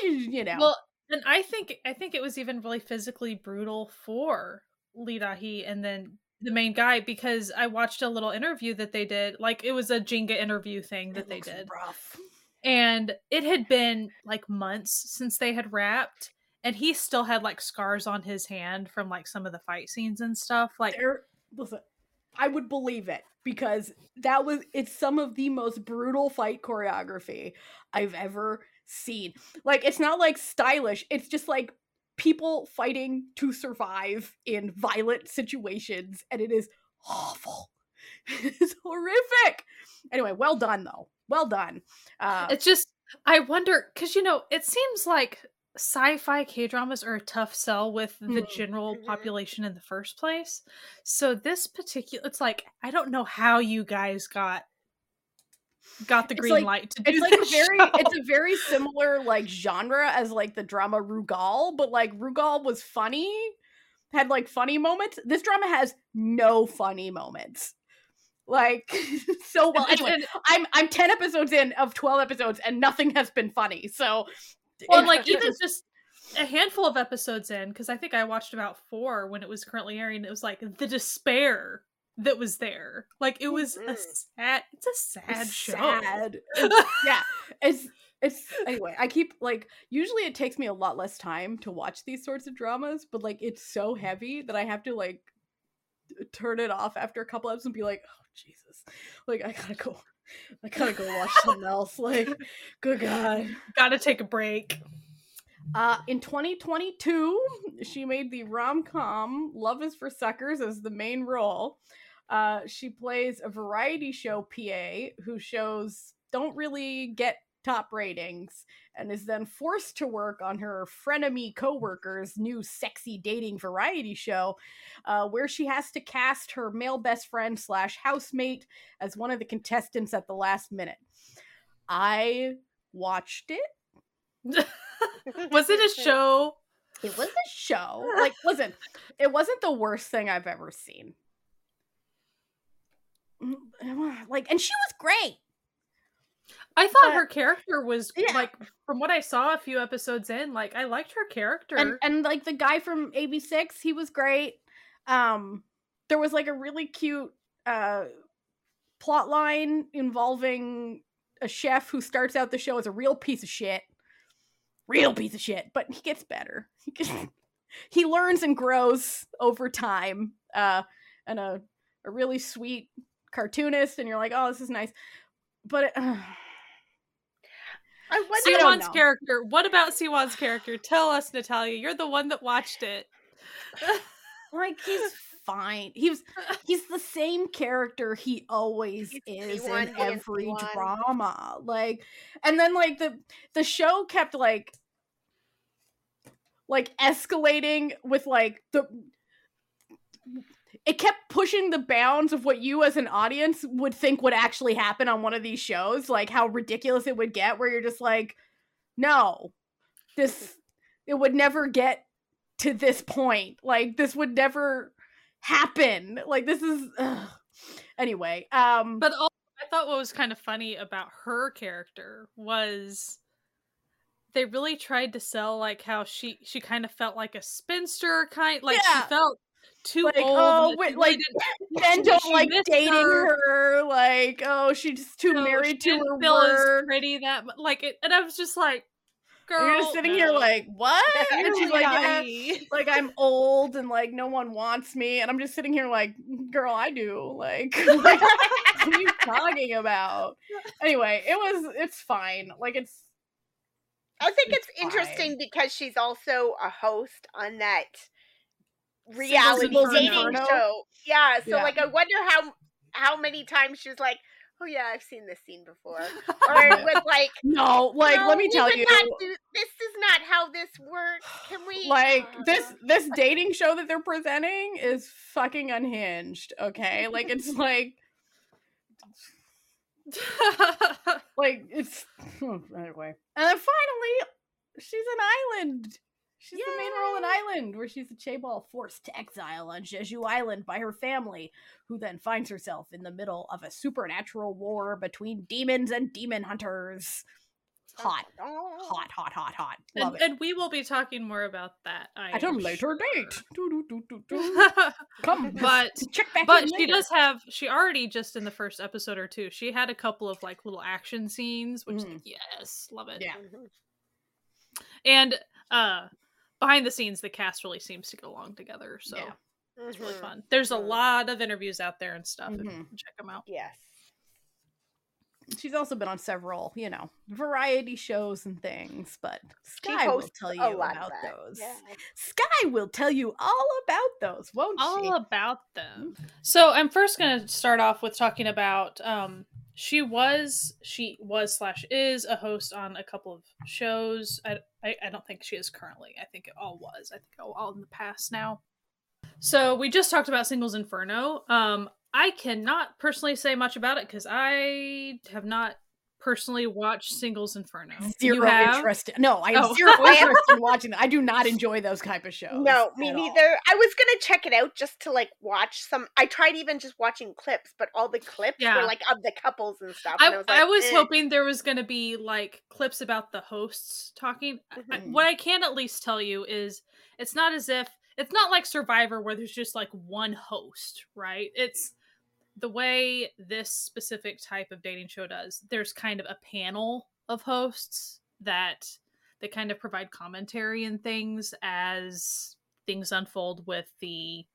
eh, you know. Well, and I think I think it was even really physically brutal for Lee Da-hee and then the main guy because I watched a little interview that they did. Like it was a Jenga interview thing that they did. Rough and it had been like months since they had wrapped and he still had like scars on his hand from like some of the fight scenes and stuff like there, listen i would believe it because that was it's some of the most brutal fight choreography i've ever seen. Like it's not like stylish it's just like people fighting to survive in violent situations and it is awful. <laughs> It's horrific. Anyway well done though well done. Uh, it's just I wonder because you know it seems like sci-fi K dramas are a tough sell with the mm-hmm. general mm-hmm. population in the first place. So this particular, it's like I don't know how you guys got got the green like, light to do it's like a very show. it's a very similar like genre as like the drama Rugal, but like Rugal was funny, had like funny moments. This drama has no funny moments like <laughs> so well. Anyway, I'm I'm ten episodes in of twelve episodes, and nothing has been funny. So, well, like even just a handful of episodes in, because I think I watched about four when it was currently airing. It was like the despair that was there. Like it was mm-hmm. a sad. It's a sad it's show. <laughs> Sad. yeah, it's it's anyway. I keep like usually it takes me a lot less time to watch these sorts of dramas, but like it's so heavy that I have to like turn it off after a couple episodes and be like, oh Jesus, like I gotta go, I gotta go watch <laughs> something else. Like, good God, gotta take a break. Uh, in 2022, she made the rom com Love is for Suckers as the main role. Uh, she plays a variety show PA who shows don't really get top ratings and is then forced to work on her frenemy co-worker's new sexy dating variety show uh, where she has to cast her male best friend slash housemate as one of the contestants at the last minute. I watched it. <laughs> Was it a show? It was a show. Like listen it wasn't the worst thing i've ever seen. Mm, like and she was great I thought but, her character was yeah. like from what I saw a few episodes in, like I liked her character. And and like the guy from AB6IX, he was great. Um there was like a really cute uh plot line involving a chef who starts out the show as a real piece of shit. Real piece of shit, but he gets better. He gets, <laughs> he learns and grows over time. Uh and a a really sweet cartoonist and you're like, "Oh, this is nice." But it, uh, Siwon's character. What about Siwon's character? Tell us, Natalia. You're the one that watched it. <laughs> like he's fine. He was he's the same character he always he's is in every drama. Like and then like the the show kept like like escalating with like the it kept pushing the bounds of what you as an audience would think would actually happen on one of these shows like how ridiculous it would get where you're just like no this it would never get to this point like this would never happen like this is ugh. anyway um but also, i thought what was kind of funny about her character was they really tried to sell like how she she kind of felt like a spinster kind like yeah. she felt too like, old. Oh, wait, like <laughs> men don't like dating her. her. Like, oh, she's too no, married to her feel work. pretty that like it, and I was just like, girl, you're just sitting no. here like, what? <laughs> and she's like, yeah, like I'm old and like no one wants me, and I'm just sitting here like, mm, girl, I do. Like, <laughs> like what are you talking about? Anyway, it was it's fine. Like it's. I think it's, it's interesting because she's also a host on that reality dating show. Yeah, so yeah. like I wonder how how many times she was like, "Oh yeah, I've seen this scene before," <laughs> or it was like, "No, like no, let me tell you, do, this is not how this works." Can we like uh... this <laughs> this dating show that they're presenting is fucking unhinged? Okay, like it's <laughs> like. like it's <sighs> anyway, and then finally, she's an island She's Yay! the main role in Island, where she's a chaebol forced to exile on Jeju Island by her family, who then finds herself in the middle of a supernatural war between demons and demon hunters. Hot, hot, hot, hot, hot. Love and, it. and we will be talking more about that I at a later sure. date. <laughs> Come, but <laughs> check back. But she later. does have. She already just in the first episode or two. She had a couple of like little action scenes, which mm. yes, love it. Yeah. And uh behind the scenes, the cast really seems to get along together. So yeah. it's mm-hmm. really fun. There's a mm-hmm. lot of interviews out there and stuff. Mm-hmm. And check them out. Yes. She's also been on several, you know, variety shows and things, but Sky will tell you about those. Yeah. Sky will tell you all about those, won't all she? All about them. So I'm first going to start off with talking about um, she was she was slash is a host on a couple of shows. I, I, I don't think she is currently. I think it all was. I think all, all in the past now. So we just talked about Singles Inferno. Um, I cannot personally say much about it because I have not personally watch Singles Inferno. Zero interest. No, I have oh. zero <laughs> interest in watching. I do not enjoy those type of shows. No, me neither. All. I was gonna check it out just to like watch some. I tried even just watching clips, but all the clips yeah. were like of the couples and stuff. I, and I was, like, I was eh. hoping there was gonna be like clips about the hosts talking. Mm-hmm. I, what I can at least tell you is it's not as if it's not like Survivor where there's just like one host, right? It's the way this specific type of dating show does, there's kind of a panel of hosts that they kind of provide commentary and things as things unfold with the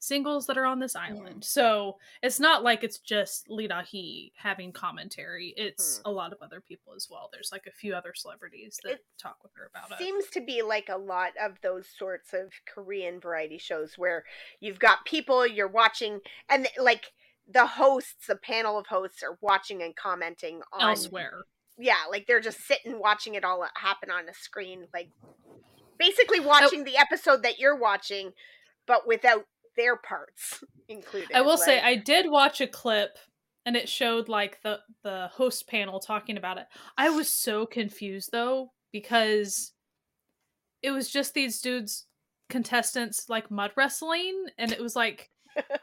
singles that are on this island. So it's not like it's just Lee Da-hee having commentary. It's hmm. a lot of other people as well. There's like a few other celebrities that it talk with her about it. Seems to be like a lot of those sorts of Korean variety shows where you've got people you're watching and like the hosts, a panel of hosts, are watching and commenting on elsewhere. Yeah, like they're just sitting watching it all happen on a screen, like basically watching oh. the episode that you're watching, but without their parts <laughs> included. I will like... say I did watch a clip and it showed like the the host panel talking about it. I was so confused though because it was just these dudes contestants like mud wrestling and it was like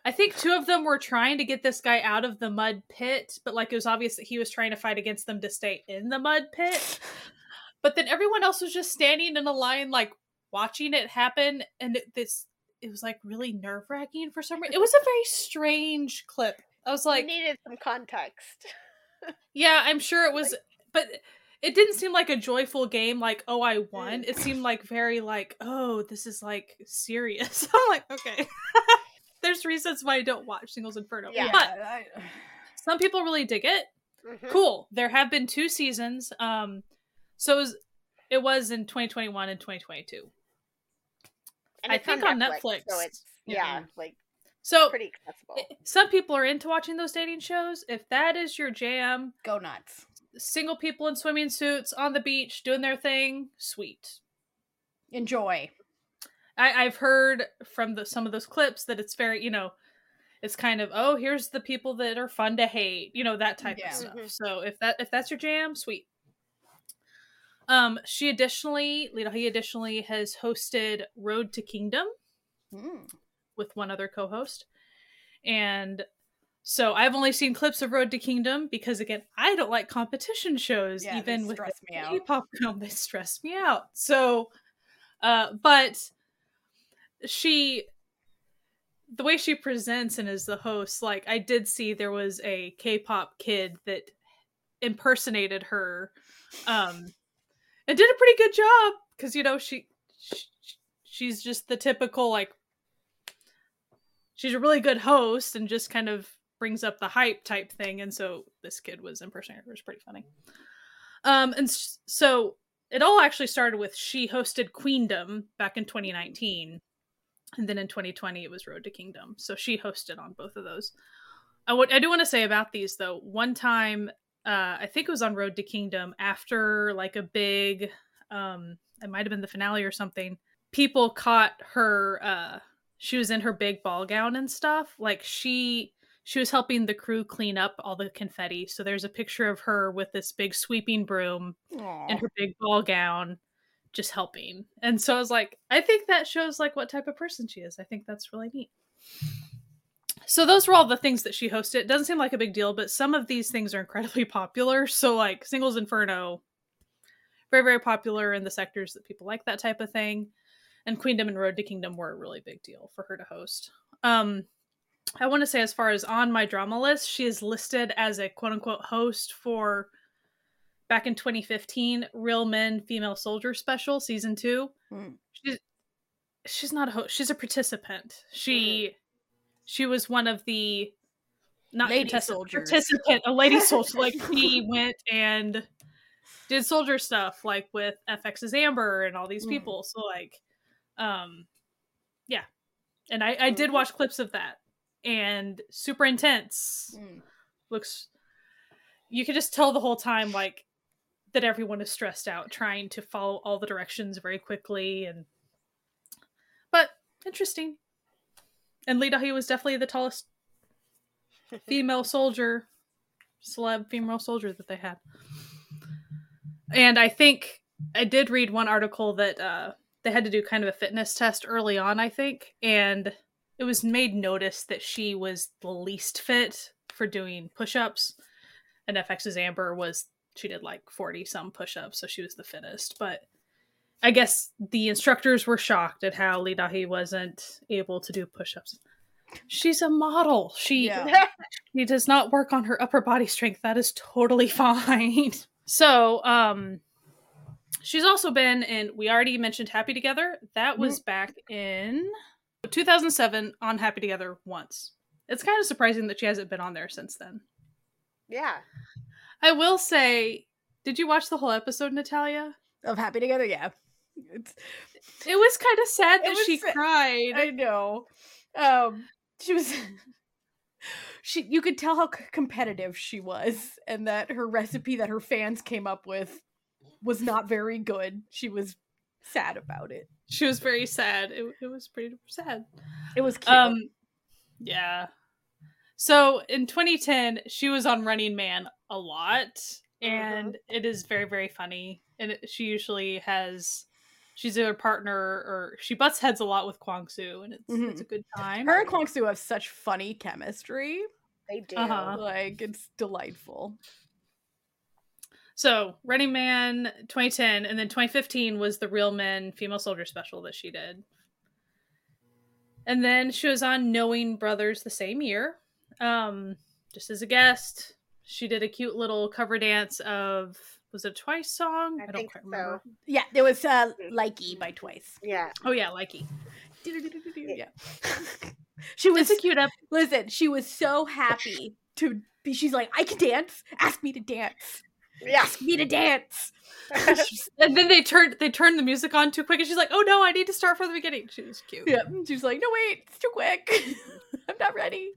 I think two of them were trying to get this guy out of the mud pit, but like it was obvious that he was trying to fight against them to stay in the mud pit. <laughs> But then everyone else was just standing in a line, like watching it happen, and it, this it was like really nerve wracking for some reason. It was a very strange clip. I was like, you needed some context. <laughs> yeah, I'm sure it was, but it didn't seem like a joyful game. Like, oh, I won. Mm. It seemed like very like, oh, this is like serious. <laughs> I'm like, okay there's reasons why I don't watch Singles Inferno. Yeah, but I... some people really dig it. Mm-hmm. Cool. There have been two seasons. Um, so it was, it was in 2021 and 2022. And I think on Netflix. Netflix so it's yeah, like so pretty accessible. Some people are into watching those dating shows. If that is your jam, go nuts. Single people in swimming suits on the beach doing their thing, sweet. Enjoy. I, I've heard from the, some of those clips that it's very, you know, it's kind of oh here's the people that are fun to hate, you know that type yeah. of stuff. Mm-hmm. So if that if that's your jam, sweet. Um, she additionally, Lee he additionally has hosted Road to Kingdom mm. with one other co-host, and so I've only seen clips of Road to Kingdom because again, I don't like competition shows. Yeah, even with K-pop <laughs> film, they stress me out. So, uh, but she the way she presents and is the host, like I did see there was a K-pop kid that impersonated her, um, and did a pretty good job because you know she, she she's just the typical like she's a really good host and just kind of brings up the hype type thing and so this kid was impersonating her it was pretty funny. Um and so it all actually started with she hosted queendom back in 2019 and then in 2020 it was road to kingdom. So she hosted on both of those. Uh, what i do want to say about these though. One time uh i think it was on road to kingdom after like a big um it might have been the finale or something people caught her uh she was in her big ball gown and stuff. Like she she was helping the crew clean up all the confetti. So there's a picture of her with this big sweeping broom Aww. in her big ball gown just helping. And so i was like i think that shows like what type of person she is. I think that's really neat. So those were all the things that she hosted. It doesn't seem like a big deal but some of these things are incredibly <laughs> popular. So like singles inferno very very popular in the sectors that people like that type of thing. And Queendom and Road to Kingdom were a really big deal for her to host. Um, I want to say, as far as on my drama list, she is listed as a quote unquote host for back in 2015 Real Men Female Soldier Special season two. Mm. She's she's not a host; she's a participant. She mm. she was one of the not lady soldiers. participant, a lady soldier. <laughs> like she went and did soldier stuff, like with f(x)'s Amber and all these mm. people. So like um, yeah, and I, I did watch clips of that, and super intense. Mm. Looks, you could just tell the whole time like that everyone is stressed out trying to follow all the directions very quickly, and but interesting. And Lee Da-hee was definitely the tallest <laughs> female soldier, celeb female soldier that they had. And I think I did read one article that uh, they had to do kind of a fitness test early on, I think, and it was made notice that she was the least fit for doing push-ups, and f(x)'s Amber was she did like 40 some push-ups, so she was the fittest, but I guess the instructors were shocked at how Lee Da-hee wasn't able to do push-ups. She's a model. She yeah. <laughs> she does not work on her upper body strength. That is totally <laughs> fine. So, um She's also been in, we already mentioned Happy Together. That was mm-hmm. back in 2007 on Happy Together once. It's kind of surprising that she hasn't been on there since then. Yeah. I will say, did you watch the whole episode, Natalia? Of Happy Together? Yeah. It's, it was kind of sad that she cried. I know. Um, she was. <laughs> she, you could tell how c- competitive she was, and that her recipe that her fans came up with was not very good. She was sad about it. She was very sad. It, it was pretty sad. It was cute. Um, yeah. So in 2010, she was on Running Man a lot, and uh-huh. it is very very funny. And it, she usually has she's either partner or she butts heads a lot with Kwang Soo, and it's mm-hmm. it's a good time. Her and Kwang Soo have such funny chemistry. They do. Uh-huh. Like it's delightful. So Running Man 2010, and then 2015 was the Real Men Female Soldier special that she did. And then she was on Knowing Brothers the same year, um, just as a guest. She did a cute little cover dance of was it a Twice song? I, I don't quite remember. Yeah, there was uh, Likey by Twice. Yeah. Oh yeah, Likey. yeah. <laughs> she was it's a cute up. Listen, she was so <laughs> happy to be. She's like, I can dance. Ask me to dance. Yeah. Ask me to dance. <laughs> and then they turned they turned the music on too quick, and she's like, "Oh no, I need to start from the beginning." She was cute. Yeah, she's like, "No, wait, it's too quick. I'm not ready."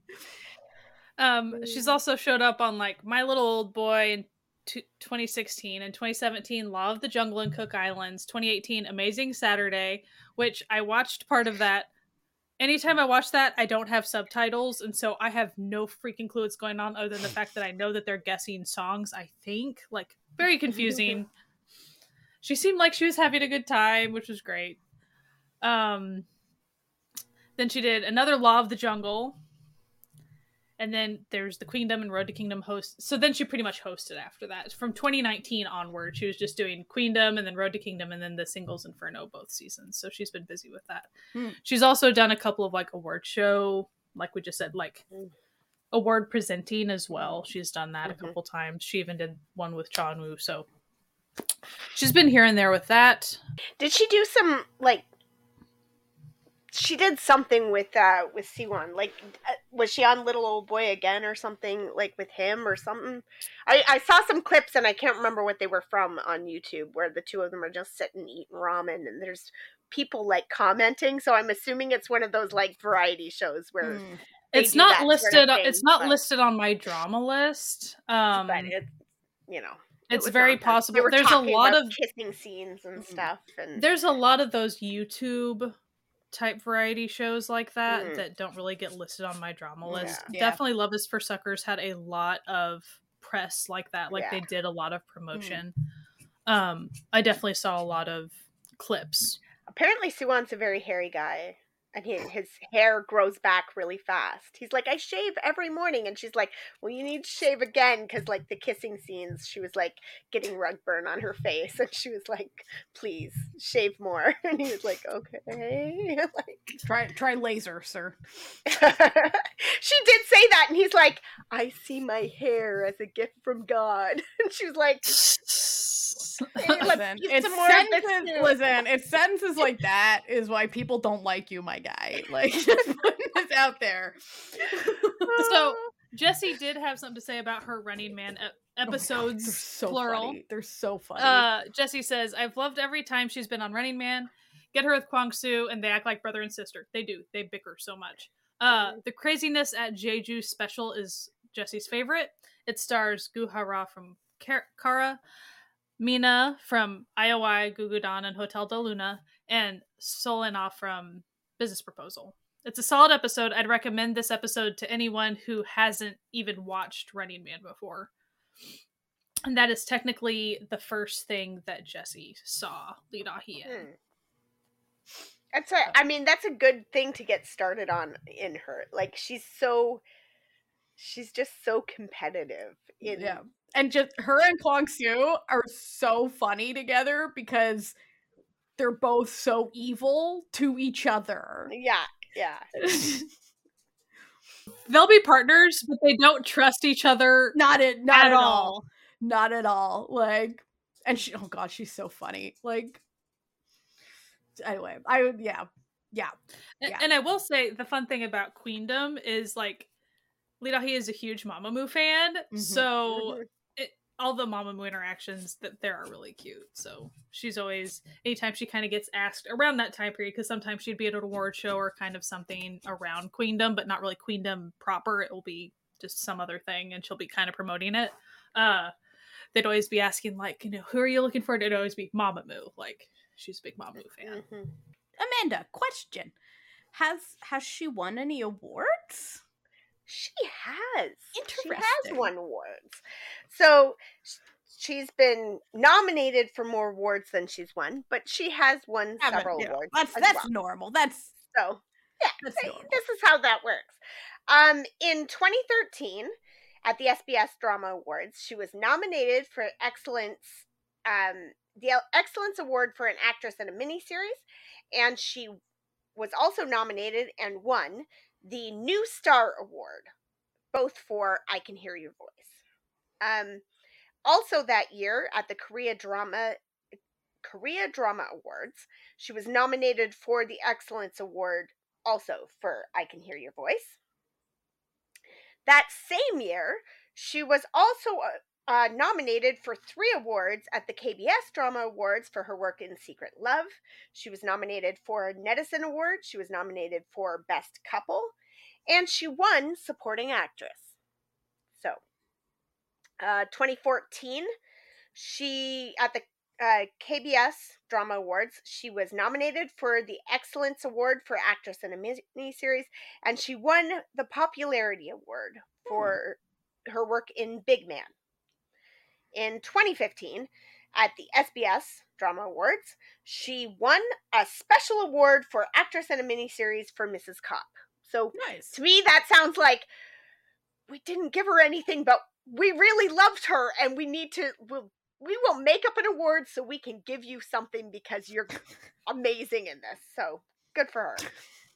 Um, she's also showed up on like My Little Old Boy in t- 2016 and 2017, Law of the Jungle and Cook Islands, 2018, Amazing Saturday, which I watched part of that anytime I watch that, I don't have subtitles, and so I have no freaking clue what's going on other than the <laughs> fact that I know that they're guessing songs. I think like very confusing. <laughs> she seemed like she was having a good time, which was great. Um, then she did another Law of the Jungle, and then there's the Queendom and Road to Kingdom host. So then she pretty much hosted after that. From 2019 onward, she was just doing Queendom and then Road to Kingdom and then the Singles Inferno both seasons. So she's been busy with that. Hmm. She's also done a couple of like award show, like we just said, like hmm. award presenting as well. She's done that mm-hmm. a couple times. She even did one with Cha Eun-woo. So she's been here and there with that. Did she do some like she did something with uh with Siwon. Like, uh, was she on Little Old Boy again or something like with him or something? I I saw some clips and I can't remember what they were from on YouTube where the two of them are just sitting eating ramen and there's people like commenting. So I'm assuming it's one of those like variety shows where. Mm. It's not listed. Sort of thing, it's not but... listed on my drama list. Um, but it, you know, it's it very possible. There's a lot of kissing scenes and stuff, and there's a lot of those YouTube type variety shows like that mm. that don't really get listed on my drama list. Yeah. Definitely Love is for Suckers had a lot of press like that. Like yeah. they did a lot of mm. promotion. Mm. Um I definitely saw a lot of clips. Apparently Siwon's a very hairy guy and he, his hair grows back really fast. He's like, I shave every morning, and she's like, Well, you need to shave again because like the kissing scenes, she was like getting rug burn on her face, <laughs> and she was like, Please shave more, <laughs> and he was like, Okay, <laughs> like try try laser, sir. she did say that, and he's like, I see my hair as a gift from God, and she was like. <laughs> listen, it's sentences, listen, it's sentences like that is why people don't like you, my guy. Like <laughs> just putting this out there. so <laughs> Jesse did have something to say about her Running Man episodes, oh they're so plural. Funny. They're so funny. Uh, Jesse says, "I've loved every time she's been on Running Man. Get her with Kwang Soo, and they act like brother and sister. They do. They bicker so much. Uh, the craziness at Jeju special is Jesse's favorite. It stars Goo Ha-ra from Kara, Mina from IOI, Gugudan, and Hotel del Luna, and Seol In-ah from Business Proposal. It's a solid episode. I'd recommend this episode to anyone who hasn't even watched Running Man before. And that is technically the first thing that Jesse saw Lee Da-hee in. Hmm. That's a, I mean, that's a good thing to get started on in her. Like she's so she's just so competitive in yeah and just her and Kwang Soo are so funny together because they're both so evil to each other. Yeah, yeah. <laughs> They'll be partners, but they don't trust each other. Not it, not at, at all. all. Not at all. Like, and she, oh god, she's so funny. Like, anyway, I yeah, yeah, yeah. And, and I will say the fun thing about Queendom is like Lee Da-hee is a huge Mamamoo fan, mm-hmm. so mm-hmm all the Mamamoo interactions that there are really cute. So she's always anytime she kind of gets asked around that time period because sometimes she'd be at an award show or kind of something around Queendom, but not really Queendom proper. It will be just some other thing, and she'll be kind of promoting it. Uh, they'd always be asking like, you know, who are you looking for? It'd always be Mama Mamamoo. Like she's a big Mamamoo fan. Mm-hmm. Amanda, question: Has has she won any awards? She has. Interesting. She has won awards. So she's been nominated for more awards than she's won, but she has won several awards. That's that's well. normal. That's so yeah. That's this is how that works. Um, in 2013, at the SBS Drama Awards, she was nominated for excellence, um, the Excellence Award for an actress in a miniseries, and she was also nominated and won the New Star Award, both for I Can Hear Your Voice. Um, also that year at the Korea Drama Korea Drama Awards, she was nominated for the Excellence Award also for I Can Hear Your Voice. That same year, she was also uh, nominated for three awards at the KBS Drama Awards for her work in Secret Love. She was nominated for a Netizen Award. She was nominated for Best Couple, and she won Supporting Actress. So, uh, 2014, she at the uh, KBS Drama Awards, she was nominated for the Excellence Award for Actress in a Miniseries, and she won the Popularity Award for mm. her work in Big Man. In 2015, at the SBS Drama Awards, she won a special award for Actress in a Miniseries for Mrs. Cop. So nice. to me, that sounds like we didn't give her anything, but we really loved her, and we need to. We'll, we will make up an award so we can give you something because you're <laughs> amazing in this. So good for her.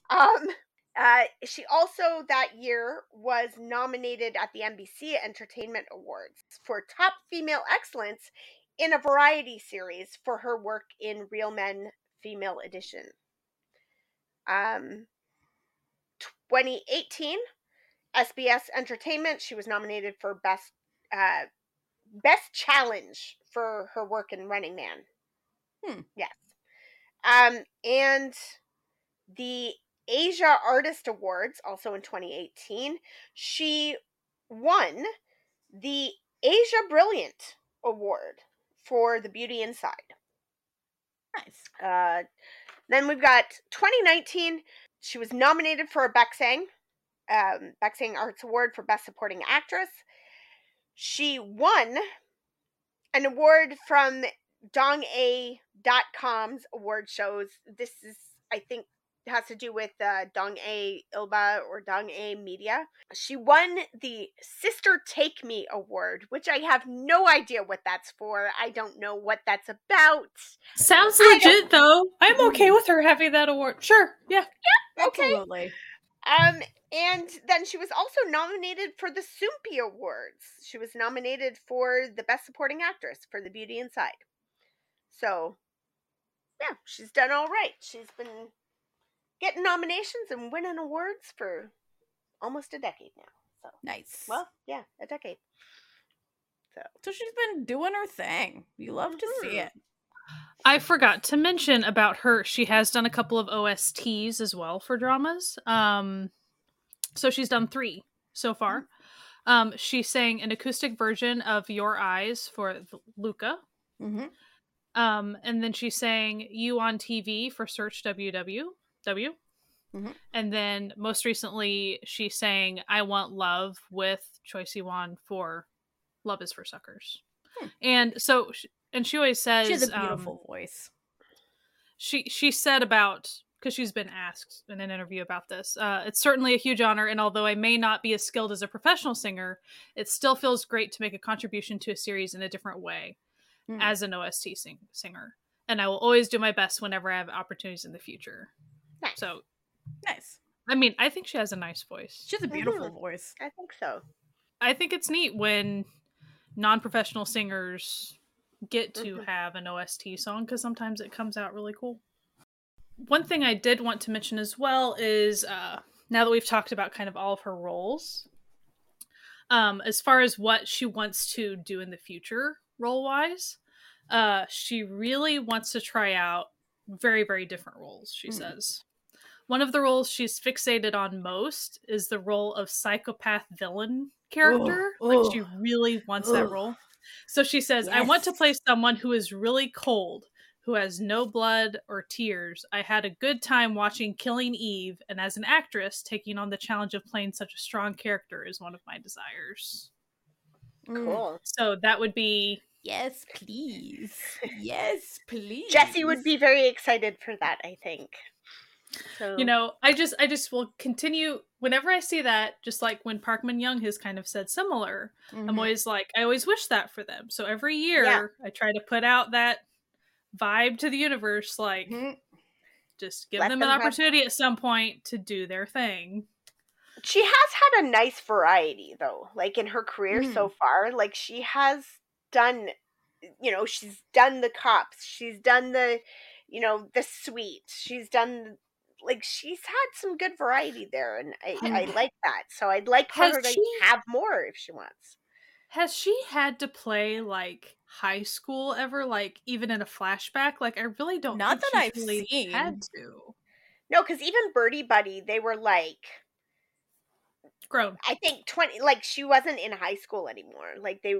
Um, uh, she also that year was nominated at the MBC Entertainment Awards for Top Female Excellence in a variety series for her work in Real Men Female Edition. Um, 2018, SBS Entertainment, she was nominated for Best uh, Best Challenge for her work in Running Man. Hmm. Yes. Um, and the Asia Artist Awards, also in 2018, she won the Asia Brilliant Award for The Beauty Inside. Nice. Uh, then we've got 2019. She was nominated for a Baeksang, um, Arts Award for Best Supporting Actress. She won an award from Dong-A.com's award shows. This is, I think, has to do with uh, Dong A Ilba or Dong A Media. She won the Sister Take Me Award, which I have no idea what that's for. I don't know what that's about. Sounds legit though. I'm okay with her having that award. Sure. Yeah. Yeah. Okay. Absolutely. Um, and then she was also nominated for the Soompi Awards. She was nominated for the Best Supporting Actress for The Beauty Inside. So, yeah, she's done all right. She's been getting nominations and winning awards for almost a decade now. So nice. Well, yeah, a decade. So, so she's been doing her thing. You love mm-hmm. to see mm-hmm. it. I forgot to mention about her. She has done a couple of OSTs as well for dramas. Um, so she's done three so far. Mm-hmm. Um, she sang an acoustic version of "Your Eyes" for Luca. Mm-hmm. Um, and then she sang "You on TV" for Search WW. W. Mm-hmm. And then most recently, she sang "I Want Love" with Choi Siwon for "Love Is for Suckers." Hmm. And so, and she always says she has a beautiful um, voice. She she said about because she's been asked in an interview about this. Uh, it's certainly a huge honor, and although I may not be as skilled as a professional singer, it still feels great to make a contribution to a series in a different way mm. as an OST sing- singer. And I will always do my best whenever I have opportunities in the future. Nice. So nice. I mean, I think she has a nice voice. She has a beautiful mm-hmm. voice. I think so. I think it's neat when non-professional singers get to mm-hmm. have an OST song because sometimes it comes out really cool. One thing I did want to mention as well is uh, now that we've talked about kind of all of her roles, um, as far as what she wants to do in the future role wise, uh, she really wants to try out very, very different roles, she mm. says. One of the roles she's fixated on most is the role of psychopath villain character. Oh, like oh, she really wants oh. that role. So she says, yes. I want to play someone who is really cold, who has no blood or tears. I had a good time watching Killing Eve, and as an actress, taking on the challenge of playing such a strong character is one of my desires. Cool. So that would be Yes, please. Yes, please. Jesse would be very excited for that, I think. So you know, I just I just will continue whenever I see that, just like when Park Min-young has kind of said similar. Mm-hmm. I'm always like, I always wish that for them. So every year yeah. I try to put out that vibe to the universe, like mm-hmm. just give Let them, them an opportunity have... at some point to do their thing. She has had a nice variety though, like in her career mm. so far. Like she has done you know, she's done the cops, she's done the you know, the sweet. She's done like she's had some good variety there, and I, I like that. So I'd like for her to she, have more if she wants. Has she had to play like high school ever? Like even in a flashback? Like I really don't. Not that I've really seen. Had to. No, because even birdie Buddy, they were like grown. I think twenty. Like she wasn't in high school anymore. Like they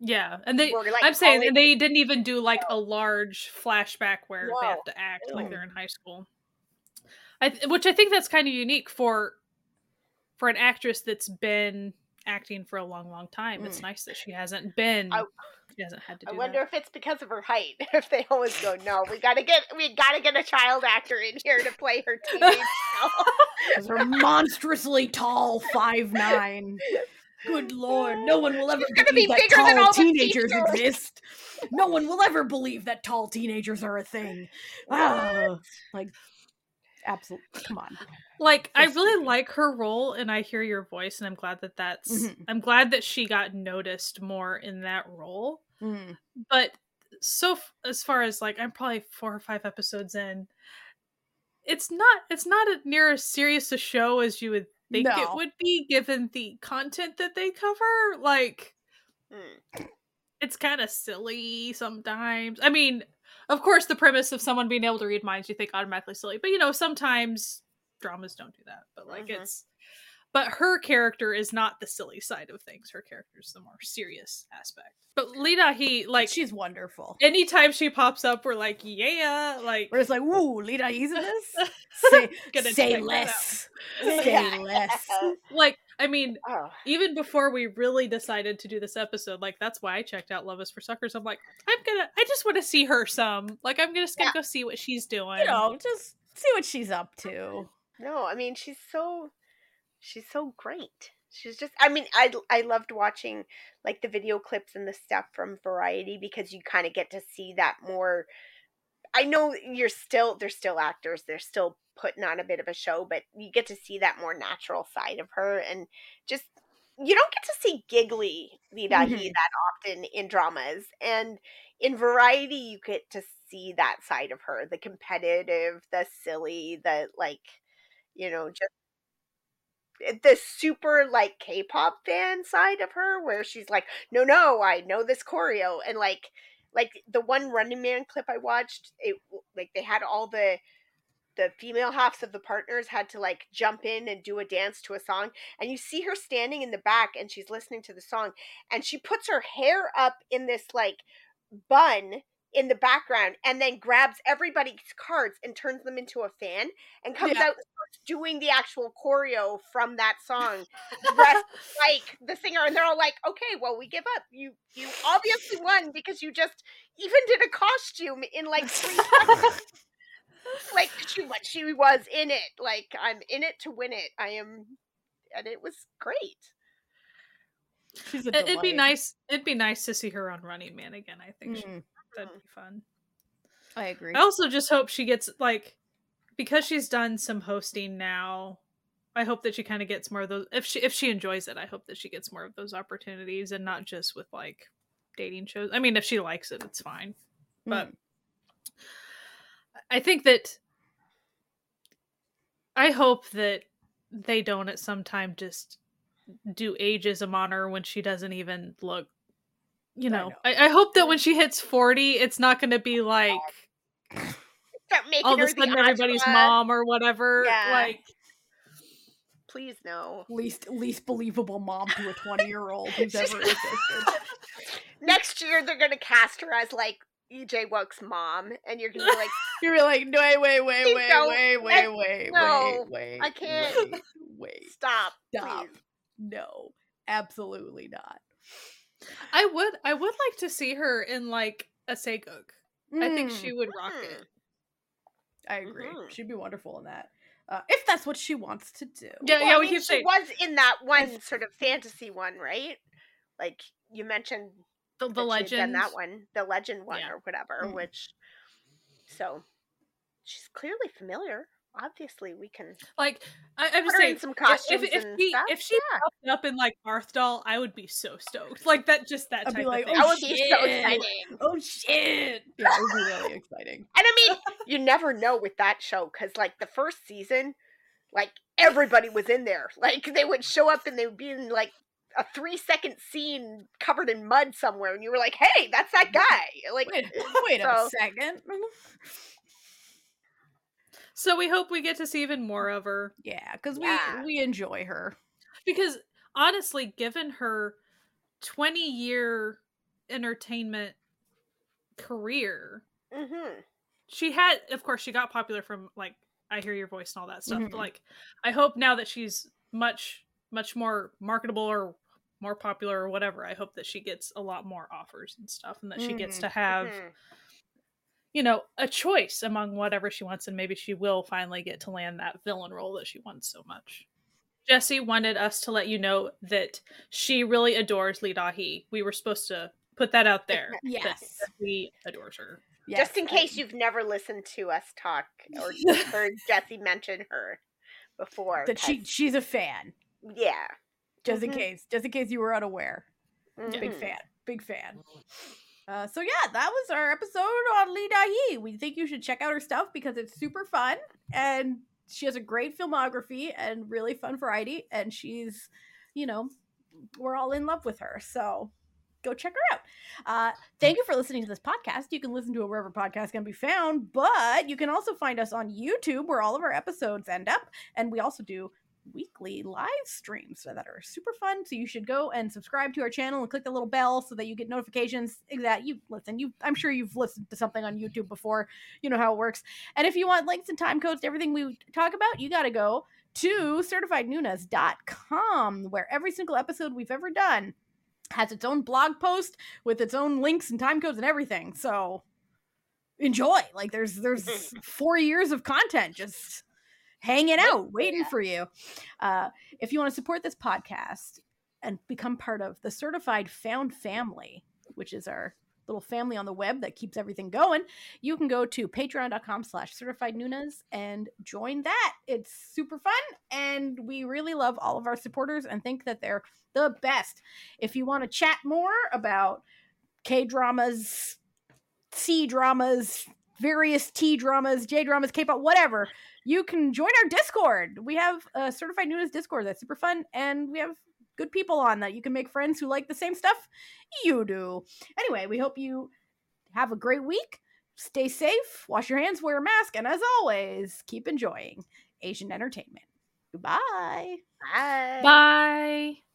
yeah, and they like I'm saying they didn't even do like a large flashback where Whoa. they have to act like they're in high school. I which I think that's kind of unique for for an actress that's been acting for a long, long time. Mm. It's nice that she hasn't been. I, she hasn't had to. I wonder that. if it's because of her height. <laughs> If they always go, no, we gotta get we gotta get a child actor in here to play her <laughs> teenage Because <laughs> her monstrously tall five nine. Good lord, no one will ever believe be that tall teenagers exist. No one will ever believe that tall teenagers are a thing. Ah, like, absolutely, come on. Like, I really like her role, and I hear your voice, and I'm glad that that's. Mm-hmm. I'm glad that she got noticed more in that role. Mm. But so as far as like, I'm probably four or five episodes in. It's not. It's not a, near as serious a show as you would think no. it would be given the content that they cover. Like, mm. it's kind of silly sometimes. I mean, of course, the premise of someone being able to read minds you think automatically silly, but you know, sometimes dramas don't do that. But like, mm-hmm. it's but her character is not the silly side of things. Her character is the more serious aspect. But Lee Da-hee, like she's wonderful. Anytime she pops up, we're like, yeah, like we're just like, woo, Lee Da-hee's in this. <laughs> say, <laughs> say less. Say less. <laughs> Like, I mean, oh. even before we really decided to do this episode, like that's why I checked out Love is for Suckers. I'm like, I'm gonna, I just want to see her some. Like, I'm just gonna yeah. go see what she's doing. You know, just see what she's up to. No, I mean, she's so she's so great. She's just I mean, I I loved watching like the video clips and the stuff from Variety because you kind of get to see that more I know you're still they're still actors, they're still putting on a bit of a show, but you get to see that more natural side of her and just you don't get to see giggly Da-hee mm-hmm. that often in dramas. And in variety you get to see that side of her, the competitive, the silly, the like, you know, just the super like K-pop fan side of her where she's like, "No, no, I know this choreo." And like like the one Running Man clip I watched, it like they had all the the female halves of the partners had to like jump in and do a dance to a song and you see her standing in the back and she's listening to the song and she puts her hair up in this like bun in the background and then grabs everybody's cards and turns them into a fan and comes yeah. out doing the actual choreo from that song. Dressed <laughs> like the singer and they're all like okay well we give up. You you obviously won because you just even did a costume in like three <laughs> like she what she was in it. Like i'm in it to win it. I am and it was great. It'd be nice it'd be nice to see her on running man again i think mm. That'd be fun. I agree. I also just hope she gets like because she's done some hosting now. I hope that she kind of gets more of those if she if she enjoys it, I hope that she gets more of those opportunities and not just with like dating shows. I mean, if she likes it, it's fine. But mm. I think that I hope that they don't at some time just do ageism on her when she doesn't even look you know, I, know. I, I, hope that when she hits 40, it's not going to be like <laughs> all of a sudden everybody's mom or whatever. Yeah. Like, please no. Least least believable mom to a 20 year old who's <laughs> ever existed. <laughs> Next year, they're going to cast her as like Lee Jae-wook's mom, and you're gonna be like, you're like, no, wait, wait, wait, wait, wait, wait, wait, no, wait, wait, I can't. Wait, wait. stop, stop. Please. No, absolutely not. I would I would like to see her in like a sageuk. Mm. I think she would rock mm. it. I agree. Mm-hmm. She'd be wonderful in that. Uh, if that's what she wants to do. Yeah, well, yeah, I we mean, keep saying was in that one sort of fantasy one, right? Like you mentioned the, the legend that one, the legend one yeah. or whatever, mm which so she's clearly familiar obviously we can like I, am just saying some costumes if, if, if she stuff, if she yeah. popped up in like Arthdal, I would be so stoked. Like that, just that I'd type like, of thing. Oh, that would shit. be so exciting. Oh shit! Yeah, it would be really exciting. And I mean, you never know with that show because like the first season, like everybody was in there. Like they would show up and they would be in like a three second scene covered in mud somewhere, and you were like, "Hey, that's that guy!" Like, wait, wait so, a second. <laughs> So we hope we get to see even more of her. Yeah, because yeah. we we enjoy her. Because honestly, given her twenty year entertainment career, mm-hmm. she had, of course, she got popular from like I hear your voice and all that stuff. Mm-hmm. But like, I hope now that she's much much more marketable or more popular or whatever, I hope that she gets a lot more offers and stuff and that mm-hmm. she gets to mm-hmm. have mm-hmm. You know, a choice among whatever she wants and maybe she will finally get to land that villain role that she wants so much. Jesse wanted us to let you know that she really adores Lee Da-hee. We were supposed to put that out there. <laughs> yes. we adores her. Yes, Just in case you've never listened to us talk or <laughs> heard Jesse mention her before. That she she's a fan. Yeah. Just mm-hmm. in case. Just in case you were unaware. Mm-hmm. Big fan. Big fan. Uh, so yeah, that was our episode on Lee Da-hee. We think you should check out her stuff because it's super fun and she has a great filmography and really fun variety and she's, you know, we're all in love with her. So go check her out. Uh, thank you for listening to this podcast. You can listen to it wherever podcasts can be found, but you can also find us on YouTube where all of our episodes end up. And we also do weekly live streams that are super fun. So you should go and subscribe to our channel and click the little bell so that you get notifications. That you listen, you I'm sure you've listened to something on YouTube before. You know how it works. And if you want links and time codes to everything we talk about, you got to go to certifiednoonas.com where every single episode we've ever done has its own blog post with its own links and time codes and everything. So enjoy. Like there's there's <laughs> four years of content just hanging out, waiting for you. Uh, if you want to support this podcast and become part of the certified found family, which is our little family on the web that keeps everything going, you can go to patreon.com slash certified Noonas and join that. It's super fun. And we really love all of our supporters and think that they're the best. If you want to chat more about K dramas, C dramas, various T dramas, J dramas, K pop, whatever, you can join our Discord. We have a certified Noonas Discord that's super fun, and we have good people on that you can make friends who like the same stuff you do. Anyway, we hope you have a great week. Stay safe, wash your hands, wear a mask, and as always, keep enjoying Asian entertainment. Goodbye. Bye. Bye.